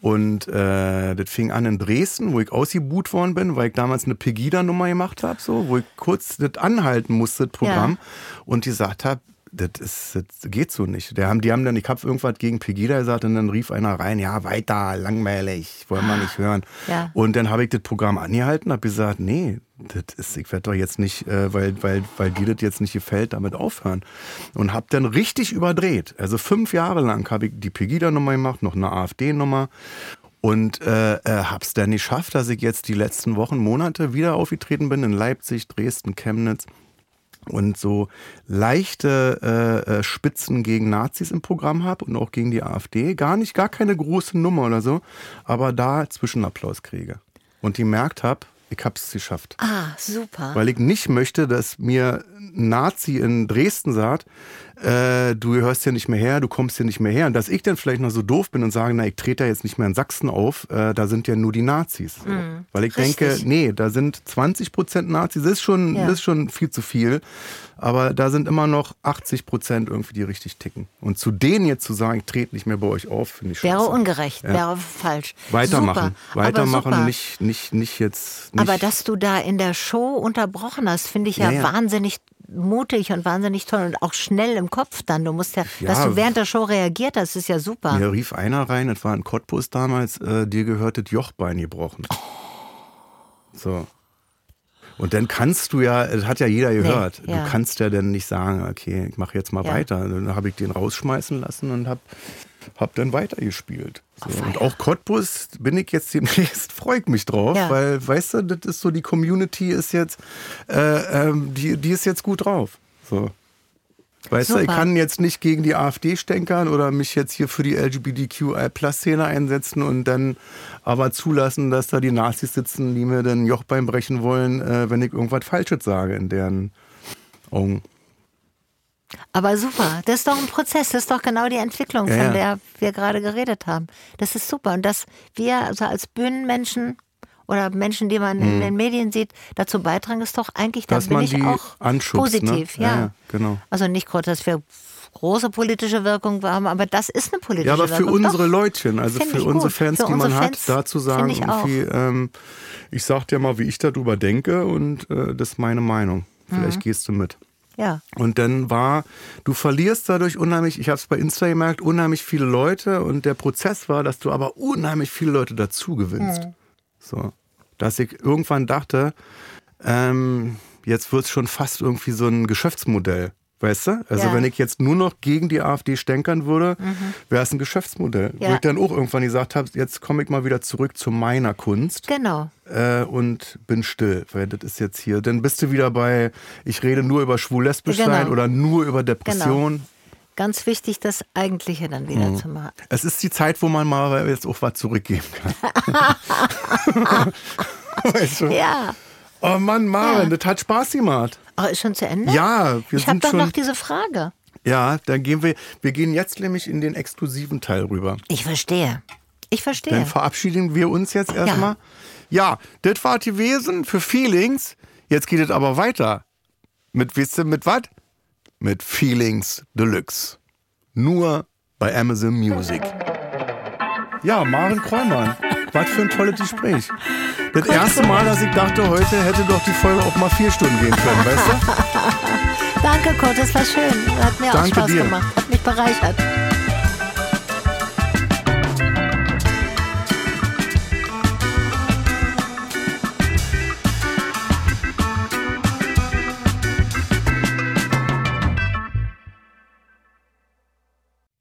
Und äh, das fing an in Dresden, wo ich ausgebuht worden bin, weil ich damals eine Pegida-Nummer gemacht habe, so, wo ich kurz das anhalten musste, das Programm, und die gesagt habe, das, ist, das geht so nicht. Die haben, die haben dann, ich habe irgendwas gegen Pegida gesagt und dann rief einer rein, ja, weiter, langweilig, wollen wir nicht hören.
Ja.
Und dann habe ich das Programm angehalten, habe gesagt, nee, das ist, ich werde doch jetzt nicht, äh, weil, weil, weil dir das jetzt nicht gefällt, damit aufhören. Und habe dann richtig überdreht. Also fünf Jahre lang habe ich die Pegida-Nummer gemacht, noch eine AfD-Nummer. Und äh, äh, hab's dann geschafft, dass ich jetzt die letzten Wochen, Monate wieder aufgetreten bin in Leipzig, Dresden, Chemnitz und so leichte äh, äh, Spitzen gegen Nazis im Programm habe und auch gegen die AfD. Gar nicht, gar keine große Nummer oder so, aber da Zwischenapplaus kriege. Und gemerkt habe, ich hab's geschafft.
Ah, super.
Weil ich nicht möchte, dass mir ein Nazi in Dresden sagt, äh, du gehörst hier nicht mehr her, du kommst hier nicht mehr her. Und dass ich dann vielleicht noch so doof bin und sage, na, ich trete ja jetzt nicht mehr in Sachsen auf, äh, da sind ja nur die Nazis. So. Weil ich
Mhm. richtig.
denke, nee, da sind 20 Prozent Nazis, das ist, schon,
Ja.
das ist schon viel zu viel. Aber da sind immer noch 80 Prozent irgendwie, die richtig ticken. Und zu denen jetzt zu sagen, ich trete nicht mehr bei euch auf, finde ich
Wäre
scheiße.
ungerecht, wäre falsch.
Weitermachen.
Super,
Weitermachen, nicht, nicht, nicht jetzt. Nicht
Aber dass du da in der Show unterbrochen hast, finde ich ja,
Ja, ja.
wahnsinnig mutig und wahnsinnig toll und auch schnell im Kopf dann. Du musst ja, dass
Ja.
du während der Show reagiert hast, ist ja super.
Mir rief einer rein, das war ein Cottbus damals, äh, dir gehört das Jochbein gebrochen. So. Und dann kannst du ja, das hat ja jeder gehört,
ja.
du kannst ja dann nicht sagen, okay, ich mache jetzt mal
Ja.
weiter. Dann habe ich den rausschmeißen lassen und habe hab dann weitergespielt. So. Und auch Cottbus bin ich jetzt demnächst, freue ich mich drauf,
Ja.
weil, weißt du, das ist so, die Community ist jetzt, äh, ähm, die, die ist jetzt gut drauf. So. Weißt du, ich
Super.
kann jetzt nicht gegen die AfD stänkern oder mich jetzt hier für die LGBTQI-Plus-Szene einsetzen und dann aber zulassen, dass da die Nazis sitzen, die mir dann Jochbein brechen wollen, äh, wenn ich irgendwas Falsches sage in deren Augen.
Aber super, das ist doch ein Prozess, das ist doch genau die Entwicklung,
Ja,
von der wir gerade geredet haben. Das ist super. Und dass wir also als Bühnenmenschen oder Menschen, die man in den Medien sieht, dazu beitragen, ist doch eigentlich, da
Mhm.
Bin
man
ich auch
ne?
positiv.
Ja,
Ja.
ja, genau.
Also nicht groß, dass wir große politische Wirkung haben, aber das ist eine politische
Ja, aber für
Wirkung.
unsere
Doch.
Leutchen, also
Find
für unsere. Fans,
Für
die man
unsere
hat,
Fans
da zu sagen,
ich
irgendwie, ähm, ich sag dir mal, wie ich darüber denke und äh, das ist meine Meinung. Vielleicht
Mhm.
gehst du mit.
Ja.
Und dann war, du verlierst dadurch unheimlich, ich habe es bei Insta gemerkt, unheimlich viele Leute und der Prozess war, dass du aber unheimlich viele Leute dazu gewinnst. So. Dass ich irgendwann dachte, ähm, jetzt wird es schon fast irgendwie so ein Geschäftsmodell. Weißt du? Also
Ja.
wenn ich jetzt nur noch gegen die AfD stänkern würde, wäre es ein Geschäftsmodell. Wo
Ja.
ich dann auch irgendwann gesagt habe, jetzt komme ich mal wieder zurück zu meiner Kunst
Genau.
äh, und bin still, weil das ist jetzt hier. Dann bist du wieder bei, ich rede nur über schwul-lesbisch
Genau.
sein oder nur über Depression.
Ganz wichtig, das Eigentliche dann wieder
Mhm.
zu machen.
Es ist die Zeit, wo man mal jetzt auch was zurückgeben kann. weißt du?
Ja.
Oh Mann, Maren,
Ja.
das hat Spaß gemacht.
Oh, ist schon zu Ende?
Ja, wir
Ich habe
sind
doch noch diese Frage.
ja, dann gehen wir. Wir gehen jetzt nämlich in den exklusiven Teil rüber.
Ich verstehe. Ich verstehe.
Dann verabschieden wir uns jetzt erstmal. Ja, das war gewesen für Feelings. Jetzt geht es aber weiter. Mit, wisst ihr, mit was? Mit Feelings Deluxe. Nur bei Amazon Music. Ja, Maren Kräumann. Was für ein tolles Gespräch. Das erste Mal, dass ich dachte, heute hätte doch die Folge auch mal vier Stunden gehen können, weißt du?
Danke, Kurt, das war schön. Hat mir
Danke
auch Spaß
dir.
gemacht. Hat mich bereichert.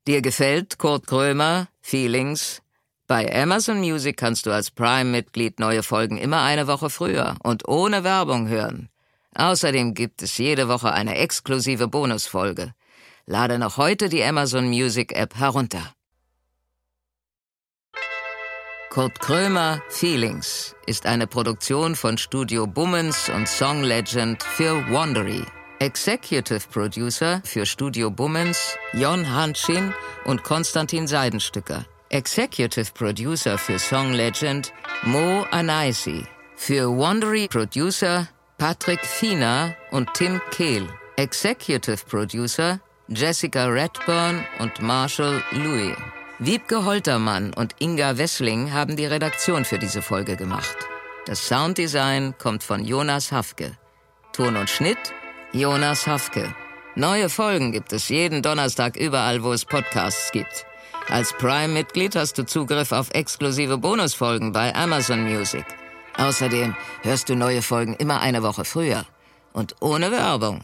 Dir gefällt Kurt Krömer, Feelings? Bei Amazon Music kannst du als Prime-Mitglied neue Folgen immer eine Woche früher und ohne Werbung hören. Außerdem gibt es jede Woche eine exklusive Bonusfolge. Lade noch heute die Amazon Music App herunter. Kurt Krömer Feelings ist eine Produktion von Studio Bummens und Song Legend für Wandery. Executive Producer für Studio Bummens Jon Hanschin und Konstantin Seidenstücker. Executive Producer für Song Legend Mo Anaisi. Für Wandery Producer Patrick Fiener und Tim Kehl. Executive Producer Jessica Redburn und Marshall Louis. Wiebke Holtermann und Inga Wessling haben die Redaktion für diese Folge gemacht. Das Sounddesign kommt von Jonas Hafke. Ton und Schnitt Jonas Hafke. Neue Folgen gibt es jeden Donnerstag überall, wo es Podcasts gibt. Als Prime-Mitglied hast du Zugriff auf exklusive Bonusfolgen bei Amazon Music. Außerdem hörst du neue Folgen immer eine Woche früher und ohne Werbung.